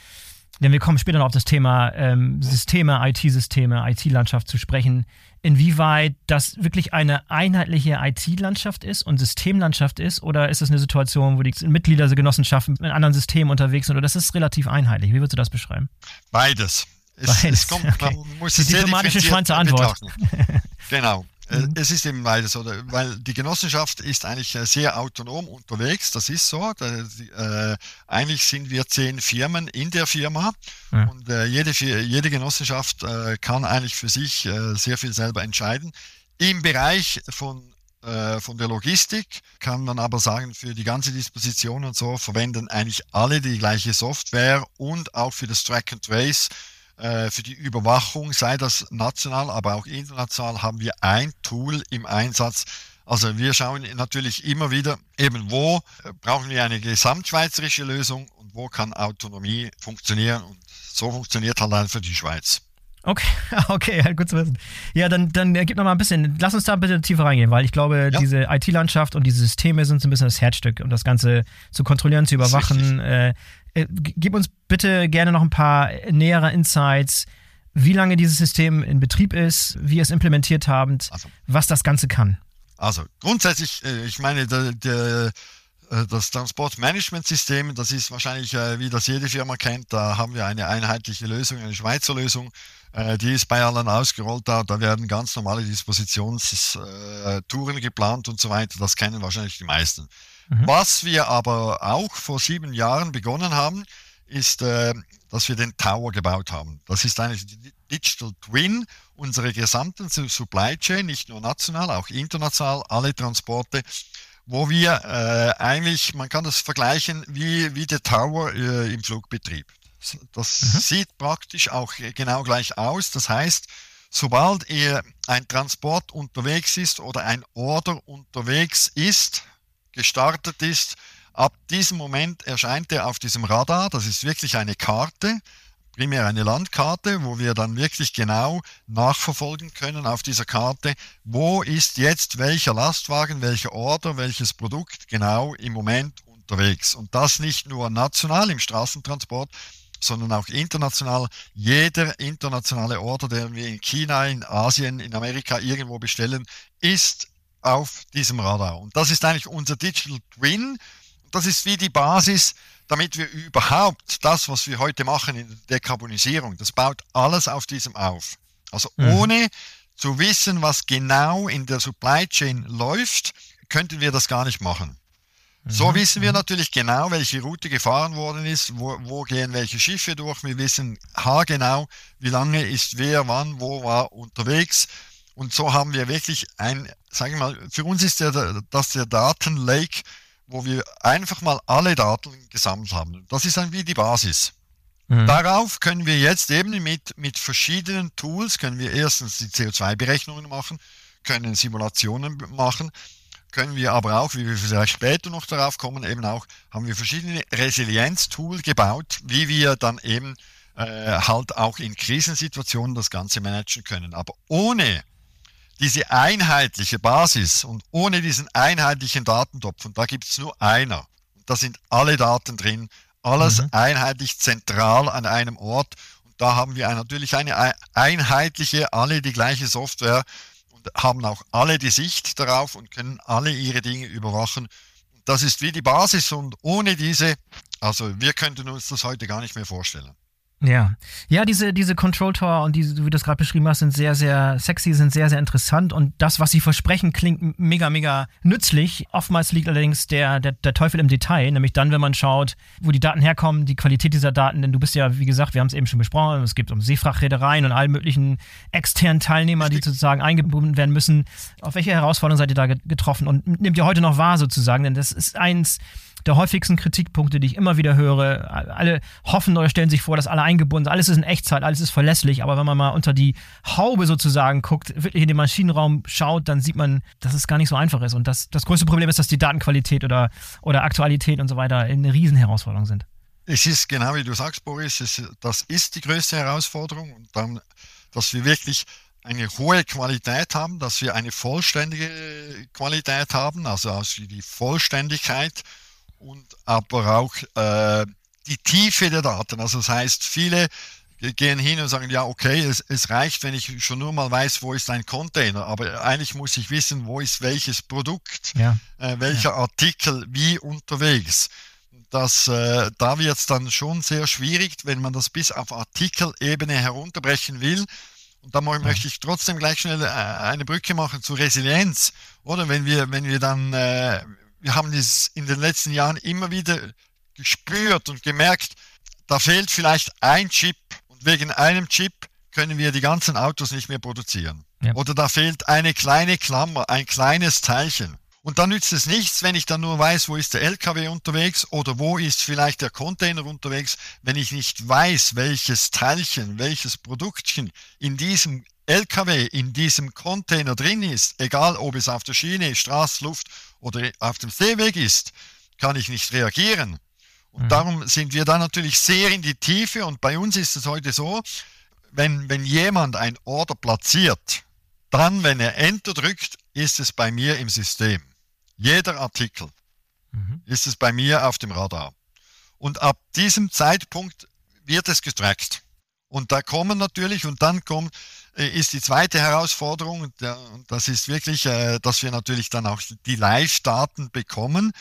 denn wir kommen später noch auf das Thema ähm, Systeme, IT-Systeme, IT-Landschaft zu sprechen, inwieweit das wirklich eine einheitliche IT-Landschaft ist und Systemlandschaft ist oder ist es eine Situation, wo die Mitglieder der Genossenschaften mit anderen Systemen unterwegs sind oder das ist relativ einheitlich? Wie würdest du das beschreiben? Beides. Es, Beides. Es kommt, okay. man muss Die diplomatische Schweizer Antwort. genau. Äh, mhm. Es ist eben beides, oder? Weil die Genossenschaft ist eigentlich äh, sehr autonom unterwegs, das ist so. Da, äh, eigentlich sind wir zehn Firmen in der Firma ja. und äh, jede, jede Genossenschaft äh, kann eigentlich für sich äh, sehr viel selber entscheiden. Im Bereich von von der Logistik kann man aber sagen, für die ganze Disposition und so verwenden eigentlich alle die gleiche Software und auch für das Track and Trace äh, für die Überwachung, sei das national, aber auch international, haben wir ein Tool im Einsatz. Also wir schauen natürlich immer wieder, eben wo äh, brauchen wir eine gesamtschweizerische Lösung und wo kann Autonomie funktionieren. Und so funktioniert halt einfach die Schweiz. Okay, okay, gut zu wissen. Ja, dann, dann gib noch mal ein bisschen, lass uns da bitte tiefer reingehen, weil ich glaube, ja. diese IT-Landschaft und diese Systeme sind so ein bisschen das Herzstück, um das Ganze zu kontrollieren, zu überwachen. Äh, äh, gib uns bitte gerne noch ein paar nähere Insights, wie lange dieses System in Betrieb ist, wie ihr es implementiert habt, also, was das Ganze kann. Also grundsätzlich, äh, ich meine, der, der äh, das Transportmanagementsystem, das ist wahrscheinlich, wie das jede Firma kennt, da haben wir eine einheitliche Lösung, eine Schweizer Lösung, die ist bei allen ausgerollt, da, da werden ganz normale Dispositionstouren geplant und so weiter, das kennen wahrscheinlich die meisten. Mhm. Was wir aber auch vor sieben Jahren begonnen haben, ist, äh, dass wir den Tower gebaut haben. Das ist eigentlich die Digital Twin, unsere gesamten Supply Chain, nicht nur national, auch international, alle Transporte, wo wir äh, eigentlich, man kann das vergleichen wie, wie der Tower äh, im Flugbetrieb. Das mhm. sieht praktisch auch genau gleich aus. Das heißt, sobald ihr ein Transport unterwegs ist oder ein Order unterwegs ist, gestartet ist. Ab diesem Moment erscheint er auf diesem Radar. Das ist wirklich eine Karte, primär eine Landkarte, wo wir dann wirklich genau nachverfolgen können auf dieser Karte, wo ist jetzt welcher Lastwagen, welcher Order, welches Produkt genau im Moment unterwegs. Und das nicht nur national im Straßentransport, sondern auch international. Jeder internationale Order, den wir in China, in Asien, in Amerika irgendwo bestellen, ist auf diesem Radar. Und das ist eigentlich unser Digital Twin. Das ist wie die Basis, damit wir überhaupt das, was wir heute machen in der Dekarbonisierung, das baut alles auf diesem auf. Also mhm. ohne zu wissen, was genau in der Supply Chain läuft, könnten wir das gar nicht machen. So mhm. wissen wir natürlich genau, welche Route gefahren worden ist, wo, wo, gehen welche Schiffe durch. Wir wissen haargenau, wie lange ist wer wann wo war unterwegs. Und so haben wir wirklich ein, sagen wir mal, für uns ist der, das der Datenlake, wo wir einfach mal alle Daten gesammelt haben. Das ist dann wie die Basis. Mhm. Darauf können wir jetzt eben mit, mit verschiedenen Tools, können wir erstens die CO2-Berechnungen machen, können Simulationen machen, können wir aber auch, wie wir vielleicht später noch darauf kommen, eben auch, haben wir verschiedene Resilienz-Tools gebaut, wie wir dann eben äh, halt auch in Krisensituationen das Ganze managen können. Aber ohne diese einheitliche Basis und ohne diesen einheitlichen Datentopf, und da gibt es nur einer, da sind alle Daten drin, alles mhm. einheitlich zentral an einem Ort. Und da haben wir natürlich eine einheitliche, alle die gleiche Software haben auch alle die Sicht darauf und können alle ihre Dinge überwachen. Das ist wie die Basis und ohne diese, also wir könnten uns das heute gar nicht mehr vorstellen. Ja, ja, diese, diese Control Tower und diese, wie du das gerade beschrieben hast, sind sehr, sehr sexy, sind sehr, sehr interessant und das, was sie versprechen, klingt mega, mega nützlich. Oftmals liegt allerdings der, der, der Teufel im Detail, nämlich dann, wenn man schaut, wo die Daten herkommen, die Qualität dieser Daten, denn du bist ja, wie gesagt, wir haben es eben schon besprochen, es gibt um Seefrachtreedereien und allen möglichen externen Teilnehmer, die sozusagen eingebunden werden müssen. Auf welche Herausforderungen seid ihr da getroffen und nehmt ihr heute noch wahr sozusagen, denn das ist eins, der häufigsten Kritikpunkte, die ich immer wieder höre. Alle hoffen oder stellen sich vor, dass alle eingebunden. Alles ist in Echtzeit, alles ist verlässlich. Aber wenn man mal unter die Haube sozusagen guckt, wirklich in den Maschinenraum schaut, dann sieht man, dass es gar nicht so einfach ist. Und das, das größte Problem ist, dass die Datenqualität oder, oder Aktualität und so weiter eine Riesenherausforderung sind. Es ist genau wie du sagst, Boris, es, das ist die größte Herausforderung. Und dann, dass wir wirklich eine hohe Qualität haben, dass wir eine vollständige Qualität haben, also, also die Vollständigkeit und aber auch äh, die Tiefe der Daten. Also das heißt, viele gehen hin und sagen, ja, okay, es, es reicht, wenn ich schon nur mal weiß, wo ist ein Container, aber eigentlich muss ich wissen, wo ist welches Produkt, ja. äh, welcher ja. Artikel wie unterwegs. Das, äh, da wird es dann schon sehr schwierig, wenn man das bis auf Artikelebene herunterbrechen will. Und da ja. möchte ich trotzdem gleich schnell äh, eine Brücke machen zur Resilienz. Oder wenn wir, wenn wir dann, äh, wir haben das in den letzten Jahren immer wieder gespürt und gemerkt, da fehlt vielleicht ein Chip wegen einem Chip können wir die ganzen Autos nicht mehr produzieren. Ja. Oder da fehlt eine kleine Klammer, ein kleines Teilchen. Und dann nützt es nichts, wenn ich dann nur weiß, wo ist der LKW unterwegs oder wo ist vielleicht der Container unterwegs, wenn ich nicht weiß, welches Teilchen, welches Produktchen in diesem LKW, in diesem Container drin ist, egal ob es auf der Schiene, Straße, Luft oder auf dem Seeweg ist, kann ich nicht reagieren. Und mhm. darum sind wir da natürlich sehr in die Tiefe. Und bei uns ist es heute so, wenn, wenn jemand ein Order platziert, dann, wenn er Enter drückt, ist es bei mir im System. Jeder Artikel mhm. ist es bei mir auf dem Radar. Und ab diesem Zeitpunkt wird es getrackt. Und da kommen natürlich, und dann kommt, äh, ist die zweite Herausforderung, und das ist wirklich, äh, dass wir natürlich dann auch die Live-Daten bekommen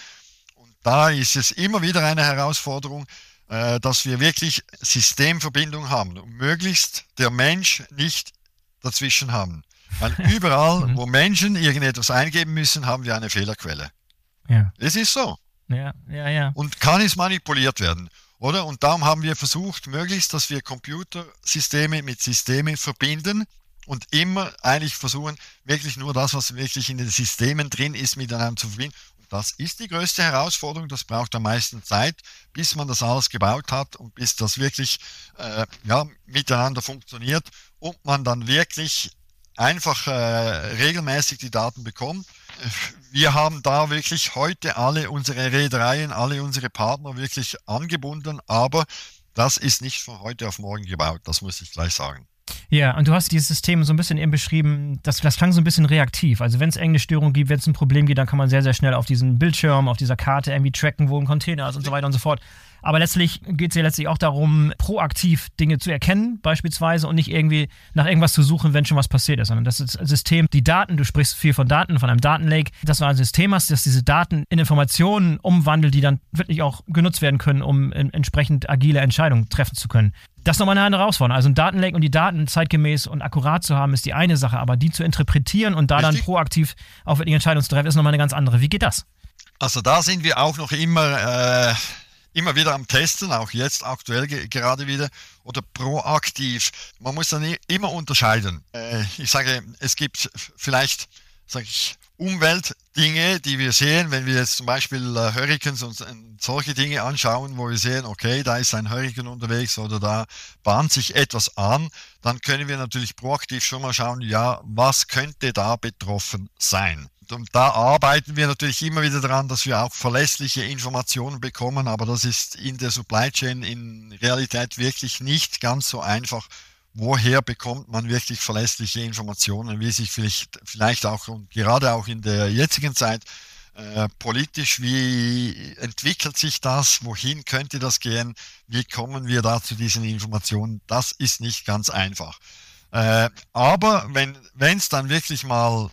da ist es immer wieder eine Herausforderung, äh, dass wir wirklich Systemverbindung haben und möglichst der Mensch nicht dazwischen haben. Weil überall, mhm. wo Menschen irgendetwas eingeben müssen, haben wir eine Fehlerquelle. Ja. Es ist so. Ja, ja, ja. Und kann es manipuliert werden, oder? Und darum haben wir versucht, möglichst, dass wir Computersysteme mit Systemen verbinden und immer eigentlich versuchen, wirklich nur das, was wirklich in den Systemen drin ist, miteinander zu verbinden das ist die größte Herausforderung. Das braucht am meisten Zeit, bis man das alles gebaut hat und bis das wirklich äh, ja, miteinander funktioniert und man dann wirklich einfach äh, regelmäßig die Daten bekommt. Wir haben da wirklich heute alle unsere Reedereien, alle unsere Partner wirklich angebunden, aber das ist nicht von heute auf morgen gebaut, das muss ich gleich sagen. Ja, und du hast dieses System so ein bisschen eben beschrieben, das, das klang so ein bisschen reaktiv. Also wenn es irgendeine Störung gibt, wenn es ein Problem gibt, dann kann man sehr, sehr schnell auf diesen Bildschirm, auf dieser Karte irgendwie tracken, wo ein Container ist und so weiter und so fort. Aber letztlich geht es ja letztlich auch darum, proaktiv Dinge zu erkennen, beispielsweise, und nicht irgendwie nach irgendwas zu suchen, wenn schon was passiert ist, sondern das ist System, die Daten, du sprichst viel von Daten, von einem Datenlake, dass du ein System hast, das diese Daten in Informationen umwandelt, die dann wirklich auch genutzt werden können, um entsprechend agile Entscheidungen treffen zu können. Das ist nochmal eine Herausforderung. Also ein Datenlake und die Daten zeitgemäß und akkurat zu haben, ist die eine Sache, aber die zu interpretieren und da Richtig. dann proaktiv auf die Entscheidung zu treffen, ist nochmal eine ganz andere. Wie geht das? Also da sind wir auch noch immer, äh, immer wieder am Testen, auch jetzt aktuell ge gerade wieder, oder proaktiv. Man muss dann immer unterscheiden. Äh, ich sage, es gibt vielleicht, sage ich, Umweltdinge, die wir sehen, wenn wir jetzt zum Beispiel äh, Hurricanes und, und, solche Dinge anschauen, wo wir sehen, okay, da ist ein Hurrikan unterwegs oder da bahnt sich etwas an, dann können wir natürlich proaktiv schon mal schauen, ja, was könnte da betroffen sein. Und da arbeiten wir natürlich immer wieder daran, dass wir auch verlässliche Informationen bekommen, aber das ist in der Supply Chain in Realität wirklich nicht ganz so einfach. Woher bekommt man wirklich verlässliche Informationen, wie sich vielleicht, vielleicht auch und gerade auch in der jetzigen Zeit äh, politisch, wie entwickelt sich das, wohin könnte das gehen, wie kommen wir da zu diesen Informationen, das ist nicht ganz einfach. Äh, aber wenn es dann wirklich mal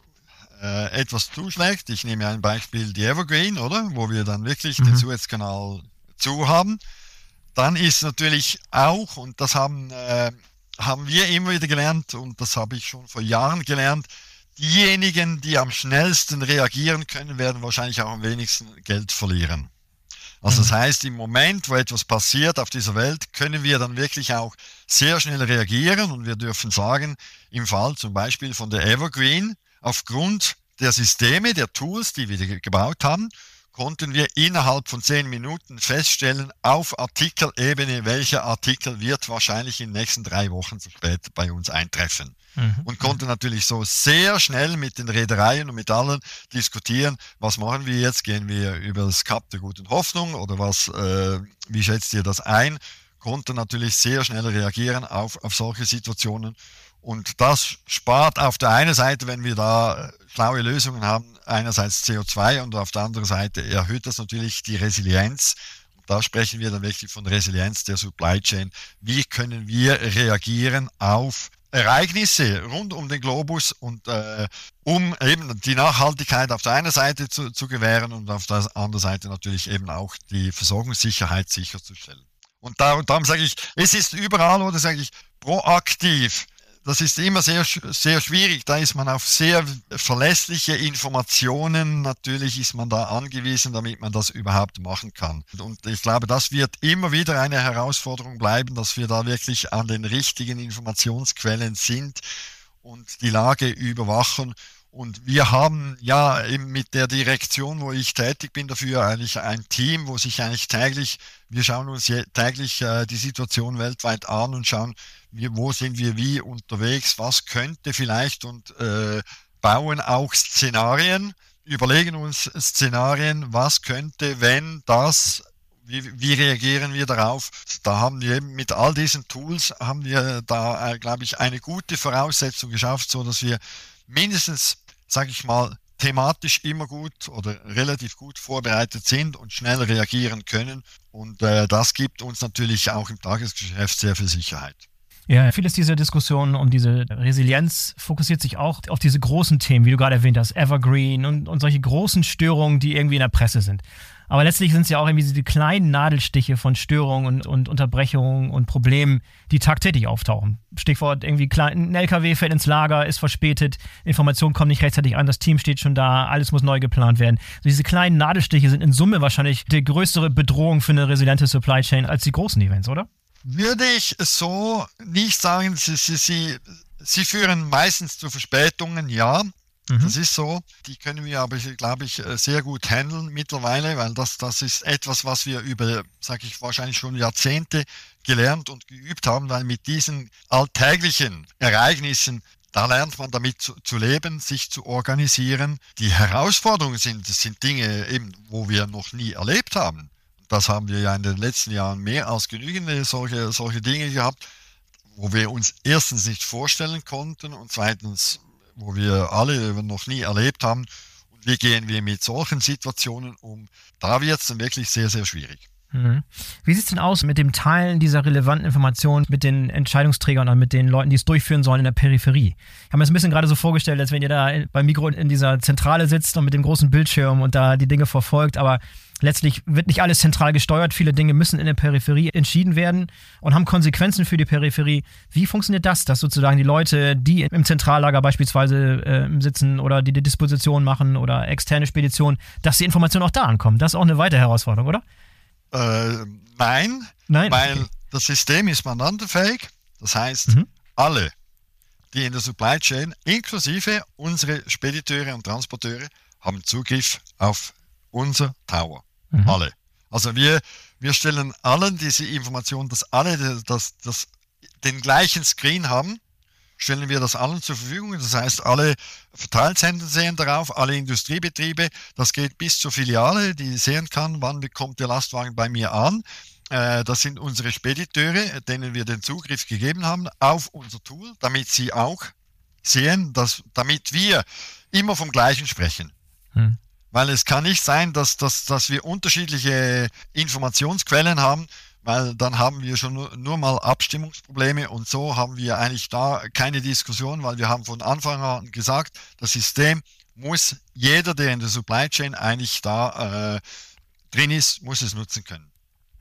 äh, etwas zuschlägt, ich nehme ein Beispiel die Evergreen, oder, wo wir dann wirklich mhm. den Suezkanal zu haben, dann ist natürlich auch, und das haben äh, haben wir immer wieder gelernt, und das habe ich schon vor Jahren gelernt, diejenigen, die am schnellsten reagieren können, werden wahrscheinlich auch am wenigsten Geld verlieren. Also das mhm. heißt, im Moment, wo etwas passiert auf dieser Welt, können wir dann wirklich auch sehr schnell reagieren und wir dürfen sagen, im Fall zum Beispiel von der Evergreen, aufgrund der Systeme, der Tools, die wir gebaut haben, konnten wir innerhalb von zehn Minuten feststellen, auf Artikelebene, welcher Artikel wird wahrscheinlich in den nächsten drei Wochen zu spät bei uns eintreffen. Mhm. Und konnten natürlich so sehr schnell mit den Reedereien und mit allen diskutieren, was machen wir jetzt? Gehen wir über das Kap der guten Hoffnung oder was, äh, wie schätzt ihr das ein? Konnten natürlich sehr schnell reagieren auf, auf solche Situationen und das spart auf der einen Seite, wenn wir da äh, schlaue Lösungen haben, einerseits CO2 und auf der anderen Seite erhöht das natürlich die Resilienz. da sprechen wir dann wirklich von Resilienz der Supply Chain. Wie können wir reagieren auf Ereignisse rund um den Globus und äh, um eben die Nachhaltigkeit auf der einen Seite zu, zu gewähren und auf der anderen Seite natürlich eben auch die Versorgungssicherheit sicherzustellen. Und darum, darum sage ich, es ist überall, oder sage ich, proaktiv das ist immer sehr, sehr schwierig. Da ist man auf sehr verlässliche Informationen. Natürlich ist man da angewiesen, damit man das überhaupt machen kann. Und ich glaube, das wird immer wieder eine Herausforderung bleiben, dass wir da wirklich an den richtigen Informationsquellen sind und die Lage überwachen und wir haben ja eben mit der Direktion, wo ich tätig bin, dafür eigentlich ein Team, wo sich eigentlich täglich, wir schauen uns täglich äh, die Situation weltweit an und schauen, wie, wo sind wir wie unterwegs, was könnte vielleicht und äh, bauen auch Szenarien, überlegen uns Szenarien, was könnte, wenn das wie, wie reagieren wir darauf? Da haben wir eben mit all diesen Tools haben wir da, äh, glaube ich, eine gute Voraussetzung geschafft, so dass wir mindestens sage ich mal, thematisch immer gut oder relativ gut vorbereitet sind und schnell reagieren können. Und äh, das gibt uns natürlich auch im Tagesgeschäft sehr viel Sicherheit. Ja, vieles dieser Diskussion um diese Resilienz fokussiert sich auch auf diese großen Themen, wie du gerade erwähnt hast, Evergreen und, und solche großen Störungen, die irgendwie in der Presse sind. Aber letztlich sind es ja auch irgendwie die kleinen Nadelstiche von Störungen und, und Unterbrechungen und Problemen, die tagtäglich auftauchen. Stichwort irgendwie ein LKW fällt ins Lager, ist verspätet, Informationen kommen nicht rechtzeitig an, das Team steht schon da, alles muss neu geplant werden. Also diese kleinen Nadelstiche sind in Summe wahrscheinlich die größere Bedrohung für eine resiliente Supply Chain als die großen Events, oder? Würde ich so nicht sagen. Sie, sie, sie, sie führen meistens zu Verspätungen, ja. Mhm. Das ist so. Die können wir aber, glaube ich, äh, sehr gut handeln mittlerweile, weil das, das ist etwas, was wir über, sage ich, wahrscheinlich schon Jahrzehnte gelernt und geübt haben, weil mit diesen alltäglichen Ereignissen da lernt man damit zu, zu, leben, sich zu organisieren. Die Herausforderungen sind, das sind Dinge eben, wo wir noch nie erlebt haben. Das haben wir ja in den letzten Jahren mehr als genügend solche, solche Dinge gehabt, wo wir uns erstens nicht vorstellen konnten und zweitens wo wir alle noch nie erlebt haben. Und wie gehen wir mit solchen Situationen um? Da wird es dann wirklich sehr, sehr schwierig. Mhm. Wie sieht es denn aus mit dem Teilen dieser relevanten Informationen mit den Entscheidungsträgern und mit den Leuten, die es durchführen sollen in der Peripherie? Ich habe mir das ein bisschen gerade so vorgestellt, als wenn ihr da beim Mikro in dieser Zentrale sitzt und mit dem großen Bildschirm und da die Dinge verfolgt, aber letztlich wird nicht alles zentral gesteuert. Viele Dinge müssen in der Peripherie entschieden werden und haben Konsequenzen für die Peripherie. Wie funktioniert das, dass sozusagen die Leute, die im Zentrallager beispielsweise äh, sitzen oder die die Disposition machen oder externe Speditionen, dass die Informationen auch da ankommen? Das ist auch eine weitere Herausforderung, oder? Äh, nein, nein, weil okay. das System ist mandantenfähig. Das heißt, mhm. alle, die in der Supply Chain, inklusive unsere Spediteure und Transporteure, haben Zugriff auf unser Tower. Mhm. Alle. Also wir, wir stellen allen diese Informationen, dass alle das, das, den gleichen Screen haben, stellen wir das allen zur Verfügung. Das heißt, alle Verteilzentren sehen darauf, alle Industriebetriebe, das geht bis zur Filiale, die sehen kann, wann bekommt der Lastwagen bei mir an. Äh, das sind unsere Spediteure, denen wir den Zugriff gegeben haben auf unser Tool, damit sie auch sehen, dass, damit wir immer vom Gleichen sprechen. Hm. Weil es kann nicht sein, dass, dass, dass wir unterschiedliche Informationsquellen haben, weil dann haben wir schon nur, nur, mal Abstimmungsprobleme und so haben wir eigentlich da keine Diskussion, weil wir haben von Anfang an gesagt, das System muss jeder, der in der Supply Chain eigentlich da äh, drin ist, muss es nutzen können.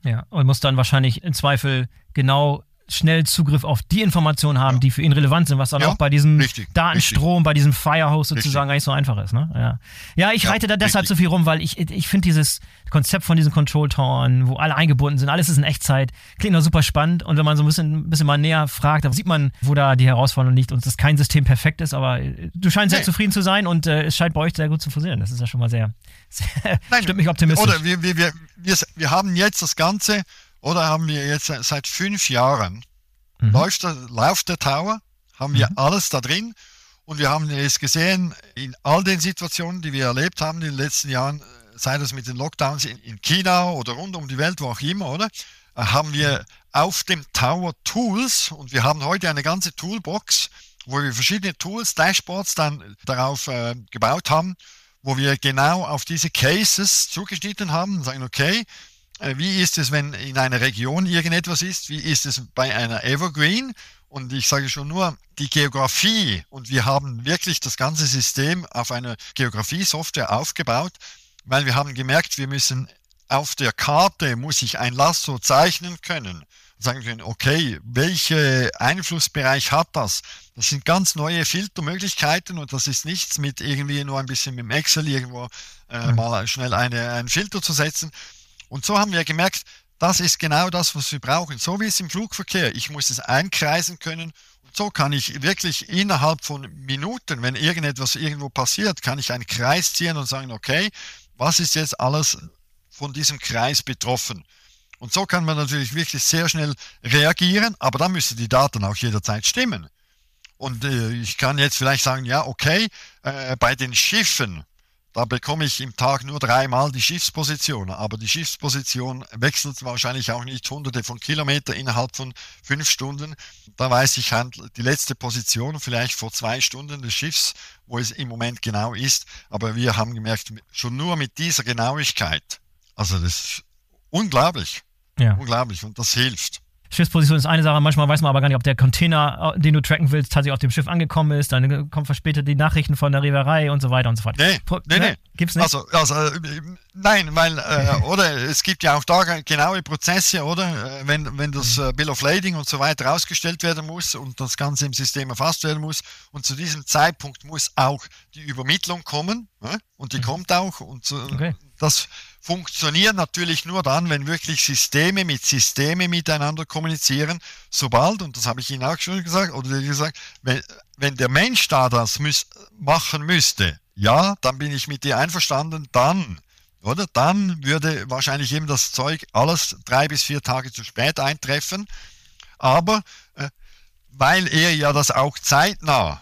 Ja, und muss dann wahrscheinlich im Zweifel genau schnell Zugriff auf die Informationen haben, ja. die für ihn relevant sind, was dann ja, auch bei diesem richtig, Datenstrom, richtig. bei diesem Firehouse sozusagen richtig. gar nicht so einfach ist. Ne? Ja. ja, ich reite da deshalb so viel rum, weil ich, ich finde dieses Konzept von diesen Control Towern, wo alle eingebunden sind, alles ist in Echtzeit, klingt doch super spannend. Und wenn man so ein bisschen, ein bisschen mal näher fragt, dann sieht man, wo da die Herausforderung liegt und dass kein System perfekt ist, aber äh, du scheinst nee. sehr zufrieden zu sein und äh, es scheint bei euch sehr gut zu funktionieren. Das ist ja schon mal sehr, sehr Nein, stimmt mich optimistisch. Oder wir, wir, wir, wir haben jetzt das Ganze oder haben wir jetzt seit fünf Jahren, mhm. läuft, der, läuft der Tower, haben wir mhm. alles da drin und wir haben es gesehen, in all den Situationen, die wir erlebt haben in den letzten Jahren, sei das mit den Lockdowns in, in China oder rund um die Welt, wo auch immer, oder? Äh, haben wir auf dem Tower Tools und wir haben heute eine ganze Toolbox, wo wir verschiedene Tools, Dashboards dann darauf äh, gebaut haben, wo wir genau auf diese Cases zugeschnitten haben und sagen, okay, wie ist es, wenn in einer Region irgendetwas ist, wie ist es bei einer Evergreen. Und ich sage schon nur, die Geografie, und wir haben wirklich das ganze System auf einer Geografie-Software aufgebaut, weil wir haben gemerkt, wir müssen auf der Karte, muss ich ein Lasso zeichnen können sagen können, okay, welcher Einflussbereich hat das? Das sind ganz neue Filtermöglichkeiten und das ist nichts mit irgendwie nur ein bisschen mit dem Excel irgendwo äh, mhm. mal schnell eine, einen Filter zu setzen. Und so haben wir gemerkt, das ist genau das, was wir brauchen. So wie es im Flugverkehr. Ich muss es einkreisen können. Und so kann ich wirklich innerhalb von Minuten, wenn irgendetwas irgendwo passiert, kann ich einen Kreis ziehen und sagen, okay, was ist jetzt alles von diesem Kreis betroffen? Und so kann man natürlich wirklich sehr schnell reagieren, aber dann müssen die Daten auch jederzeit stimmen. Und äh, ich kann jetzt vielleicht sagen, ja, okay, äh, bei den Schiffen, da bekomme ich im Tag nur dreimal die Schiffsposition, aber die Schiffsposition wechselt wahrscheinlich auch nicht hunderte von Kilometern innerhalb von fünf Stunden. Da weiß ich die letzte Position vielleicht vor zwei Stunden des Schiffs, wo es im Moment genau ist. Aber wir haben gemerkt, schon nur mit dieser Genauigkeit, also das ist unglaublich. Ja. Unglaublich und das hilft. Schiffsposition ist eine Sache, manchmal weiß man aber gar nicht, ob der Container, äh, den du tracken willst, tatsächlich auf dem Schiff angekommen ist. Dann kommen verspätet die Nachrichten von der Reederei und so weiter und so fort. Nee, Pro nee, nee. Gibt's nicht? Also, also äh, nein, weil, äh, oder es gibt ja auch da genaue Prozesse, oder? Äh, wenn, wenn das äh, Bill of Lading und so weiter ausgestellt werden muss und das Ganze im System erfasst werden muss. Und zu diesem Zeitpunkt muss auch die Übermittlung kommen. Ne? Und die mhm. kommt auch. Und so, okay. das funktioniert natürlich nur dann, wenn wirklich Systeme mit Systeme miteinander kommunizieren. Sobald, und das habe ich Ihnen auch schon gesagt, oder gesagt, wenn, wenn der Mensch da das müß, machen müsste, ja, dann bin ich mit dir einverstanden, dann, oder? Dann würde wahrscheinlich eben das Zeug alles drei bis vier Tage zu spät eintreffen. Aber äh, weil er ja das auch zeitnah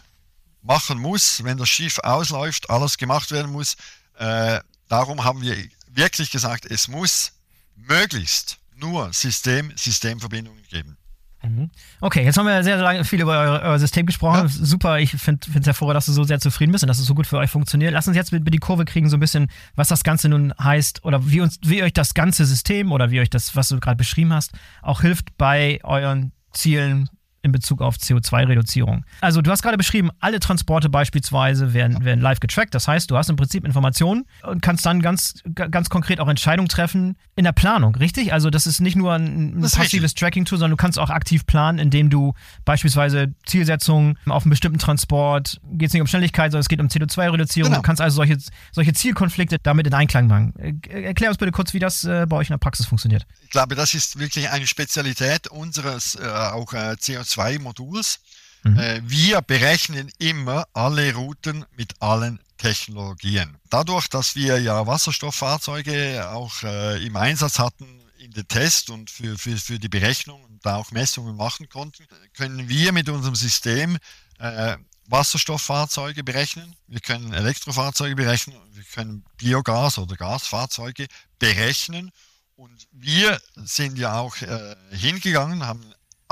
machen muss, wenn das Schiff ausläuft, alles gemacht werden muss, äh, darum haben wir wirklich gesagt, es muss möglichst nur System, Systemverbindungen geben. Mhm. Okay, jetzt haben wir sehr, sehr viel über euer, euer System gesprochen. Ja. Super, ich finde es hervorragend, dass du so sehr zufrieden bist und dass es so gut für euch funktioniert. Lass uns jetzt mit, mit die Kurve kriegen, so ein bisschen, was das Ganze nun heißt oder wie, uns, wie euch das ganze System oder wie euch das, was du gerade beschrieben hast, auch hilft bei euren Zielen in Bezug auf CO2-Reduzierung. Also du hast gerade beschrieben, alle Transporte beispielsweise werden, werden live getrackt. Das heißt, du hast im Prinzip Informationen und kannst dann ganz, ganz konkret auch Entscheidungen treffen in der Planung, richtig? Also das ist nicht nur ein, ein passives Tracking-Tool, sondern du kannst auch aktiv planen, indem du beispielsweise Zielsetzungen auf einen bestimmten Transport, geht es nicht um Schnelligkeit, sondern es geht um CO2-Reduzierung. Genau. Du kannst also solche, solche Zielkonflikte damit in Einklang bringen. Äh, erklär uns bitte kurz, wie das äh, bei euch in der Praxis funktioniert. Ich glaube, das ist wirklich eine Spezialität unseres äh, auch äh, CO2 zwei Moduls. Mhm. Äh, wir berechnen immer alle Routen mit allen Technologien. Dadurch, dass wir ja Wasserstofffahrzeuge auch äh, im Einsatz hatten in den Test und für, für, für die Berechnung und da auch Messungen machen konnten, können wir mit unserem System äh, Wasserstofffahrzeuge berechnen, wir können Elektrofahrzeuge berechnen, wir können Biogas- oder Gasfahrzeuge berechnen und wir sind ja auch äh, hingegangen, haben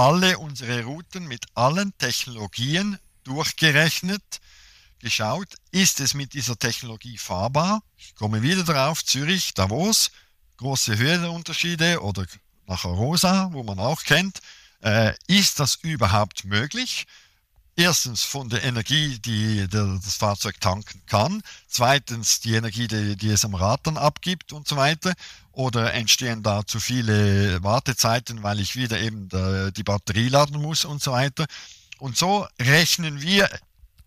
alle unsere Routen mit allen Technologien durchgerechnet, geschaut, ist es mit dieser Technologie fahrbar? Ich komme wieder darauf, Zürich, Davos, große Höhenunterschiede oder nach Rosa, wo man auch kennt. Äh, ist das überhaupt möglich? Erstens von der Energie, die der, das Fahrzeug tanken kann. Zweitens die Energie, die, die es am Rad dann abgibt und so weiter oder entstehen da zu viele Wartezeiten, weil ich wieder eben die Batterie laden muss und so weiter. Und so rechnen wir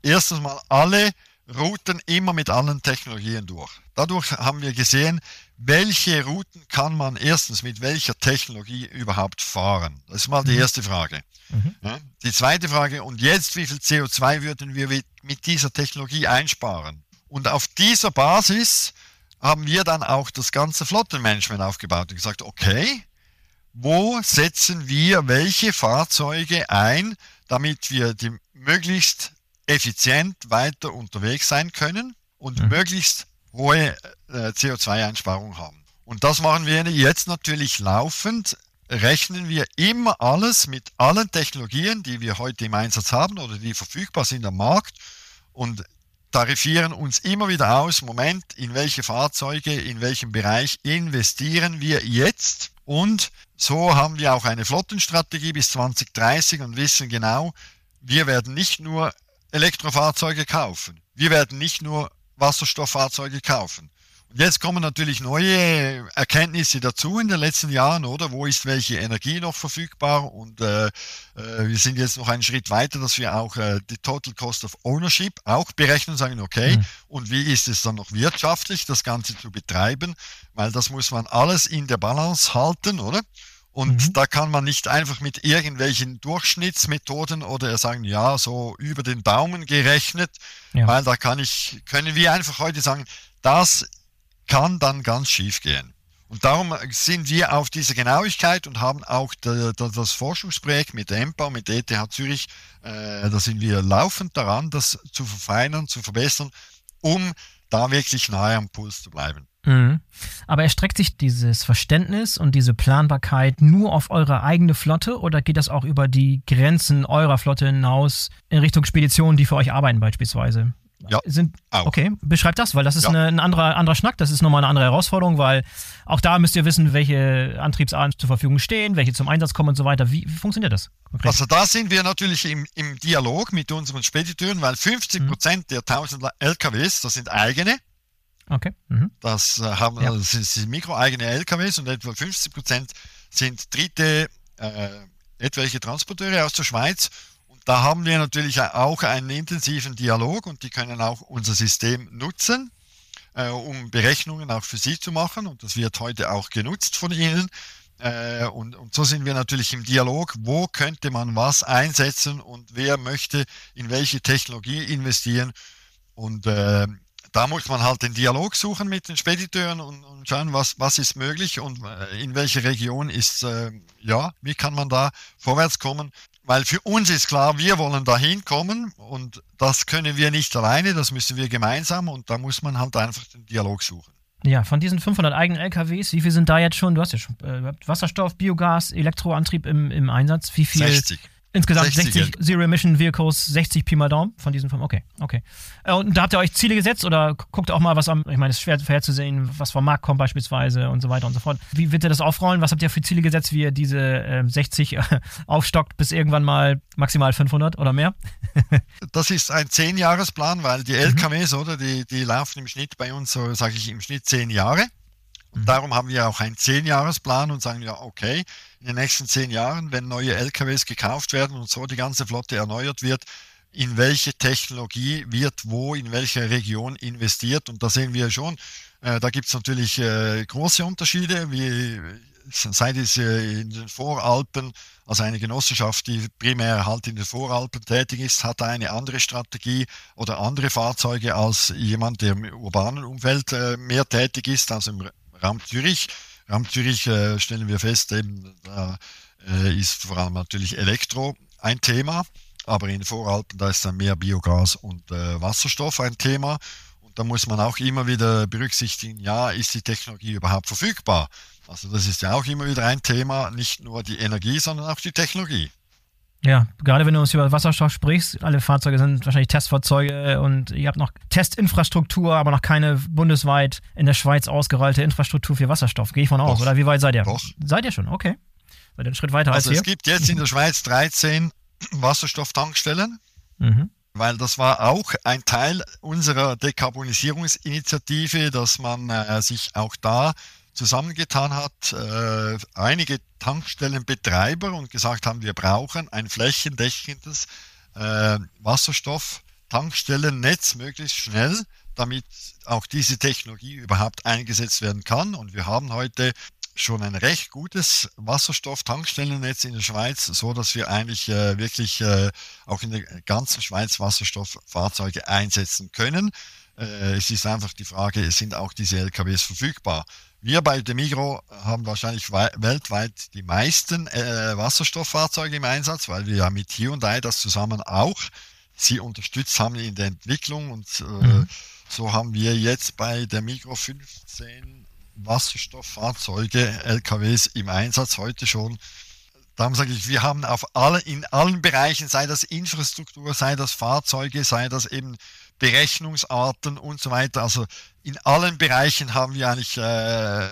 erstens mal alle Routen immer mit allen Technologien durch. Dadurch haben wir gesehen, welche Routen kann man erstens mit welcher Technologie überhaupt fahren. Das ist mal die mhm. erste Frage. Mhm. Ja, die zweite Frage, und jetzt, wie viel CO2 würden wir mit dieser Technologie einsparen? Und auf dieser Basis haben wir dann auch das ganze Flottenmanagement aufgebaut und gesagt, okay, wo setzen wir welche Fahrzeuge ein, damit wir die möglichst effizient weiter unterwegs sein können und mhm. möglichst hohe äh, CO2-Einsparung haben. Und das machen wir jetzt natürlich laufend. Rechnen wir immer alles mit allen Technologien, die wir heute im Einsatz haben oder die verfügbar sind am Markt. Und tarifieren uns immer wieder aus, Moment, in welche Fahrzeuge, in welchem Bereich investieren wir jetzt. Und so haben wir auch eine Flottenstrategie bis 2030 und wissen genau, wir werden nicht nur Elektrofahrzeuge kaufen, wir werden nicht nur Wasserstofffahrzeuge kaufen, Jetzt kommen natürlich neue Erkenntnisse dazu in den letzten Jahren, oder? Wo ist welche Energie noch verfügbar? Und äh, äh, wir sind jetzt noch einen Schritt weiter, dass wir auch äh, die Total Cost of Ownership auch berechnen und sagen, okay, mhm. und wie ist es dann noch wirtschaftlich, das Ganze zu betreiben? Weil das muss man alles in der Balance halten, oder? Und mhm. da kann man nicht einfach mit irgendwelchen Durchschnittsmethoden oder sagen, ja, so über den Daumen gerechnet, ja. weil da kann ich, können wir einfach heute sagen, das kann dann ganz schief gehen. Und darum sind wir auf diese Genauigkeit und haben auch das Forschungsprojekt mit EMPA, mit ETH Zürich, äh, da sind wir laufend daran, das zu verfeinern, zu verbessern, um da wirklich nahe am Puls zu bleiben. Mhm. Aber erstreckt sich dieses Verständnis und diese Planbarkeit nur auf eure eigene Flotte oder geht das auch über die Grenzen eurer Flotte hinaus in Richtung Speditionen, die für euch arbeiten beispielsweise? Ja, sind, auch. Okay, beschreibt das, weil das ist ja. eine, ein anderer, anderer Schnack, das ist nochmal eine andere Herausforderung, weil auch da müsst ihr wissen, welche Antriebsarten zur Verfügung stehen, welche zum Einsatz kommen und so weiter. Wie, wie funktioniert das? Konkret? Also da sind wir natürlich im, im Dialog mit unseren Spediteuren, weil 50 mhm. Prozent der 1000 LKWs, das sind eigene. Okay. Mhm. Das, äh, haben, ja. das sind mikroeigene LKWs und etwa 50 Prozent sind dritte äh, etwelche Transporteure aus der Schweiz da haben wir natürlich auch einen intensiven Dialog und die können auch unser System nutzen, äh, um Berechnungen auch für sie zu machen. Und das wird heute auch genutzt von ihnen. Äh, und, und so sind wir natürlich im Dialog, wo könnte man was einsetzen und wer möchte in welche Technologie investieren. Und äh, da muss man halt den Dialog suchen mit den Spediteuren und, und schauen, was, was ist möglich und äh, in welche Region ist, äh, ja, wie kann man da vorwärts kommen weil für uns ist klar, wir wollen dahin kommen und das können wir nicht alleine, das müssen wir gemeinsam und da muss man halt einfach den Dialog suchen. Ja, von diesen 500 eigenen LKWs, wie viel sind da jetzt schon? Du hast ja schon äh, Wasserstoff, Biogas, Elektroantrieb im, im Einsatz. Wie viel? 60. Insgesamt 60, 60 Zero-Emission Vehicles, 60 Pi mal Daumen von diesen fünf. Okay, okay. Äh, und da habt ihr euch Ziele gesetzt oder guckt auch mal, was am, ich meine, es ist schwer vorherzusehen, was vom Markt kommt beispielsweise und so weiter und so fort. Wie wird ihr das aufrollen? Was habt ihr für Ziele gesetzt, wie ihr diese äh, 60 äh, aufstockt bis irgendwann mal maximal 500 oder mehr? das ist ein 10-Jahres-Plan, weil die LKWs, mhm. oder, die, die laufen im Schnitt bei uns, so sage ich, im Schnitt 10 Jahre. Und mhm. darum haben wir auch einen 10-Jahres-Plan und sagen ja, okay, in den nächsten zehn Jahren, wenn neue LKWs gekauft werden und so die ganze Flotte erneuert wird, in welche Technologie wird wo, in welcher Region investiert. Und da sehen wir schon, äh, da gibt es natürlich äh, große Unterschiede, wie sei es äh, in den Voralpen, also eine Genossenschaft, die primär halt in den Voralpen tätig ist, hat eine andere Strategie oder andere Fahrzeuge als jemand, der im urbanen Umfeld äh, mehr tätig ist, also im Raum Zürich. Raum Zürich äh, stellen wir fest, eben, da äh, ist vor allem natürlich Elektro ein Thema, aber in Voralpen, da ist dann mehr Biogas und äh, Wasserstoff ein Thema. Und da muss man auch immer wieder berücksichtigen, ja, ist die Technologie überhaupt verfügbar? Also das ist ja auch immer wieder ein Thema, nicht nur die Energie, sondern auch die Technologie. Ja, gerade wenn du uns über Wasserstoff sprichst, alle Fahrzeuge sind wahrscheinlich Testfahrzeuge und ihr habt noch Testinfrastruktur, aber noch keine bundesweit in der Schweiz ausgerollte Infrastruktur für Wasserstoff. Gehe ich von aus, Doch. oder wie weit seid ihr? Doch. Seid ihr schon? Okay. Seid ihr einen Schritt weiter also als hier? Es gibt jetzt in der Schweiz 13 Wasserstofftankstellen. Mhm. Weil das war auch ein Teil unserer Dekarbonisierungsinitiative, dass man äh, sich auch da zusammengetan hat, äh, einige Tankstellenbetreiber und gesagt haben, wir brauchen ein flächendeckendes äh, Wasserstoff-Tankstellennetz möglichst schnell, damit auch diese Technologie überhaupt eingesetzt werden kann. Und wir haben heute schon ein recht gutes Wasserstoff-Tankstellennetz in der Schweiz, so dass wir eigentlich äh, wirklich äh, auch in der ganzen Schweiz Wasserstofffahrzeuge einsetzen können. Äh, es ist einfach die Frage, sind auch diese LKWs verfügbar? Wir bei Demigro haben wahrscheinlich weltweit die meisten äh, Wasserstofffahrzeuge im Einsatz, weil wir ja mit Hyundai das zusammen auch sie unterstützt haben in der Entwicklung und äh, mhm. so haben wir jetzt bei der Migro 15 Wasserstofffahrzeuge, LKWs im Einsatz heute schon. Darum sage ich, wir haben auf alle, in allen Bereichen, sei das Infrastruktur, sei das Fahrzeuge, sei das eben Berechnungsarten und so weiter. Also in allen Bereichen haben wir eigentlich äh,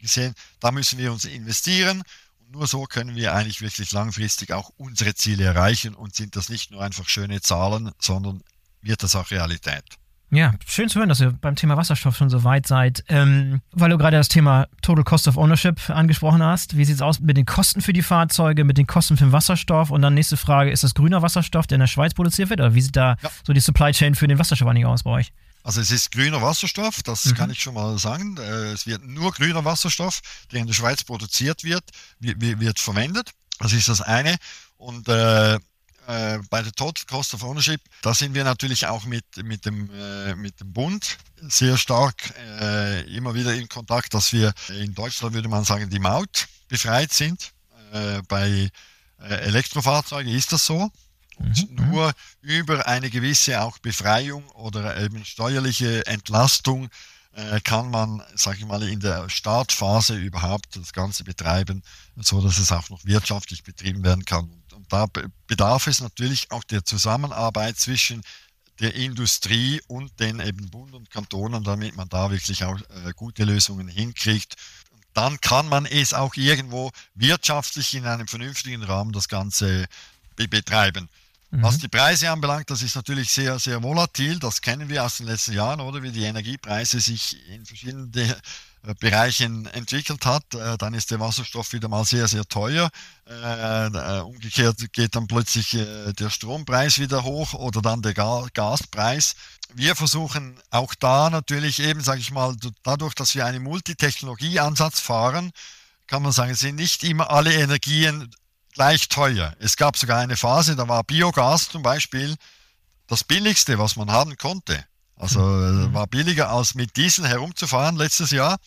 gesehen, da müssen wir uns investieren. Und nur so können wir eigentlich wirklich langfristig auch unsere Ziele erreichen und sind das nicht nur einfach schöne Zahlen, sondern wird das auch Realität. Ja, schön zu hören, dass ihr beim Thema Wasserstoff schon so weit seid. Ähm, weil du gerade das Thema Total Cost of Ownership angesprochen hast. Wie sieht es aus mit den Kosten für die Fahrzeuge, mit den Kosten für den Wasserstoff? Und dann nächste Frage, ist das grüner Wasserstoff, der in der Schweiz produziert wird? Oder wie sieht da ja. so die Supply Chain für den Wasserstoff eigentlich aus bei euch? Also es ist grüner Wasserstoff, das mhm. kann ich schon mal sagen. Äh, es wird nur grüner Wasserstoff, der in der Schweiz produziert wird, wird verwendet. Das ist das eine. Und äh, äh, bei der Total Cost of Ownership, da sind wir natürlich auch mit, mit, dem, äh, mit dem Bund sehr stark äh, immer wieder in Kontakt, dass wir in Deutschland, würde man sagen, die Maut befreit sind. Äh, bei äh, Elektrofahrzeugen ist das so. Und mhm. nur über eine gewisse auch Befreiung oder eben steuerliche Entlastung kann man, sage ich mal, in der Startphase überhaupt das Ganze betreiben, so dass es auch noch wirtschaftlich betrieben werden kann da bedarf es natürlich auch der Zusammenarbeit zwischen der Industrie und den eben Bund und Kantonen, damit man da wirklich auch äh, gute Lösungen hinkriegt. Dann kann man es auch irgendwo wirtschaftlich in einem vernünftigen Rahmen das Ganze be betreiben. Mhm. Was die Preise anbelangt, das ist natürlich sehr, sehr volatil. Das kennen wir aus den letzten Jahren, oder wie die Energiepreise sich in verschiedenen Bereichen entwickelt hat, äh, dann ist der Wasserstoff wieder mal sehr, sehr teuer. Äh, umgekehrt geht dann plötzlich der Strompreis wieder hoch oder dann der Gaspreis. Wir versuchen auch da natürlich eben, sage ich mal, dadurch, dass wir einen Multitechnologieansatz fahren, kann man sagen, sind nicht immer alle Energien gleich teuer. Es gab sogar eine Phase, da war Biogas zum Beispiel das billigste, was man haben konnte. Also mhm. war billiger als mit Diesel herumzufahren letztes Jahr.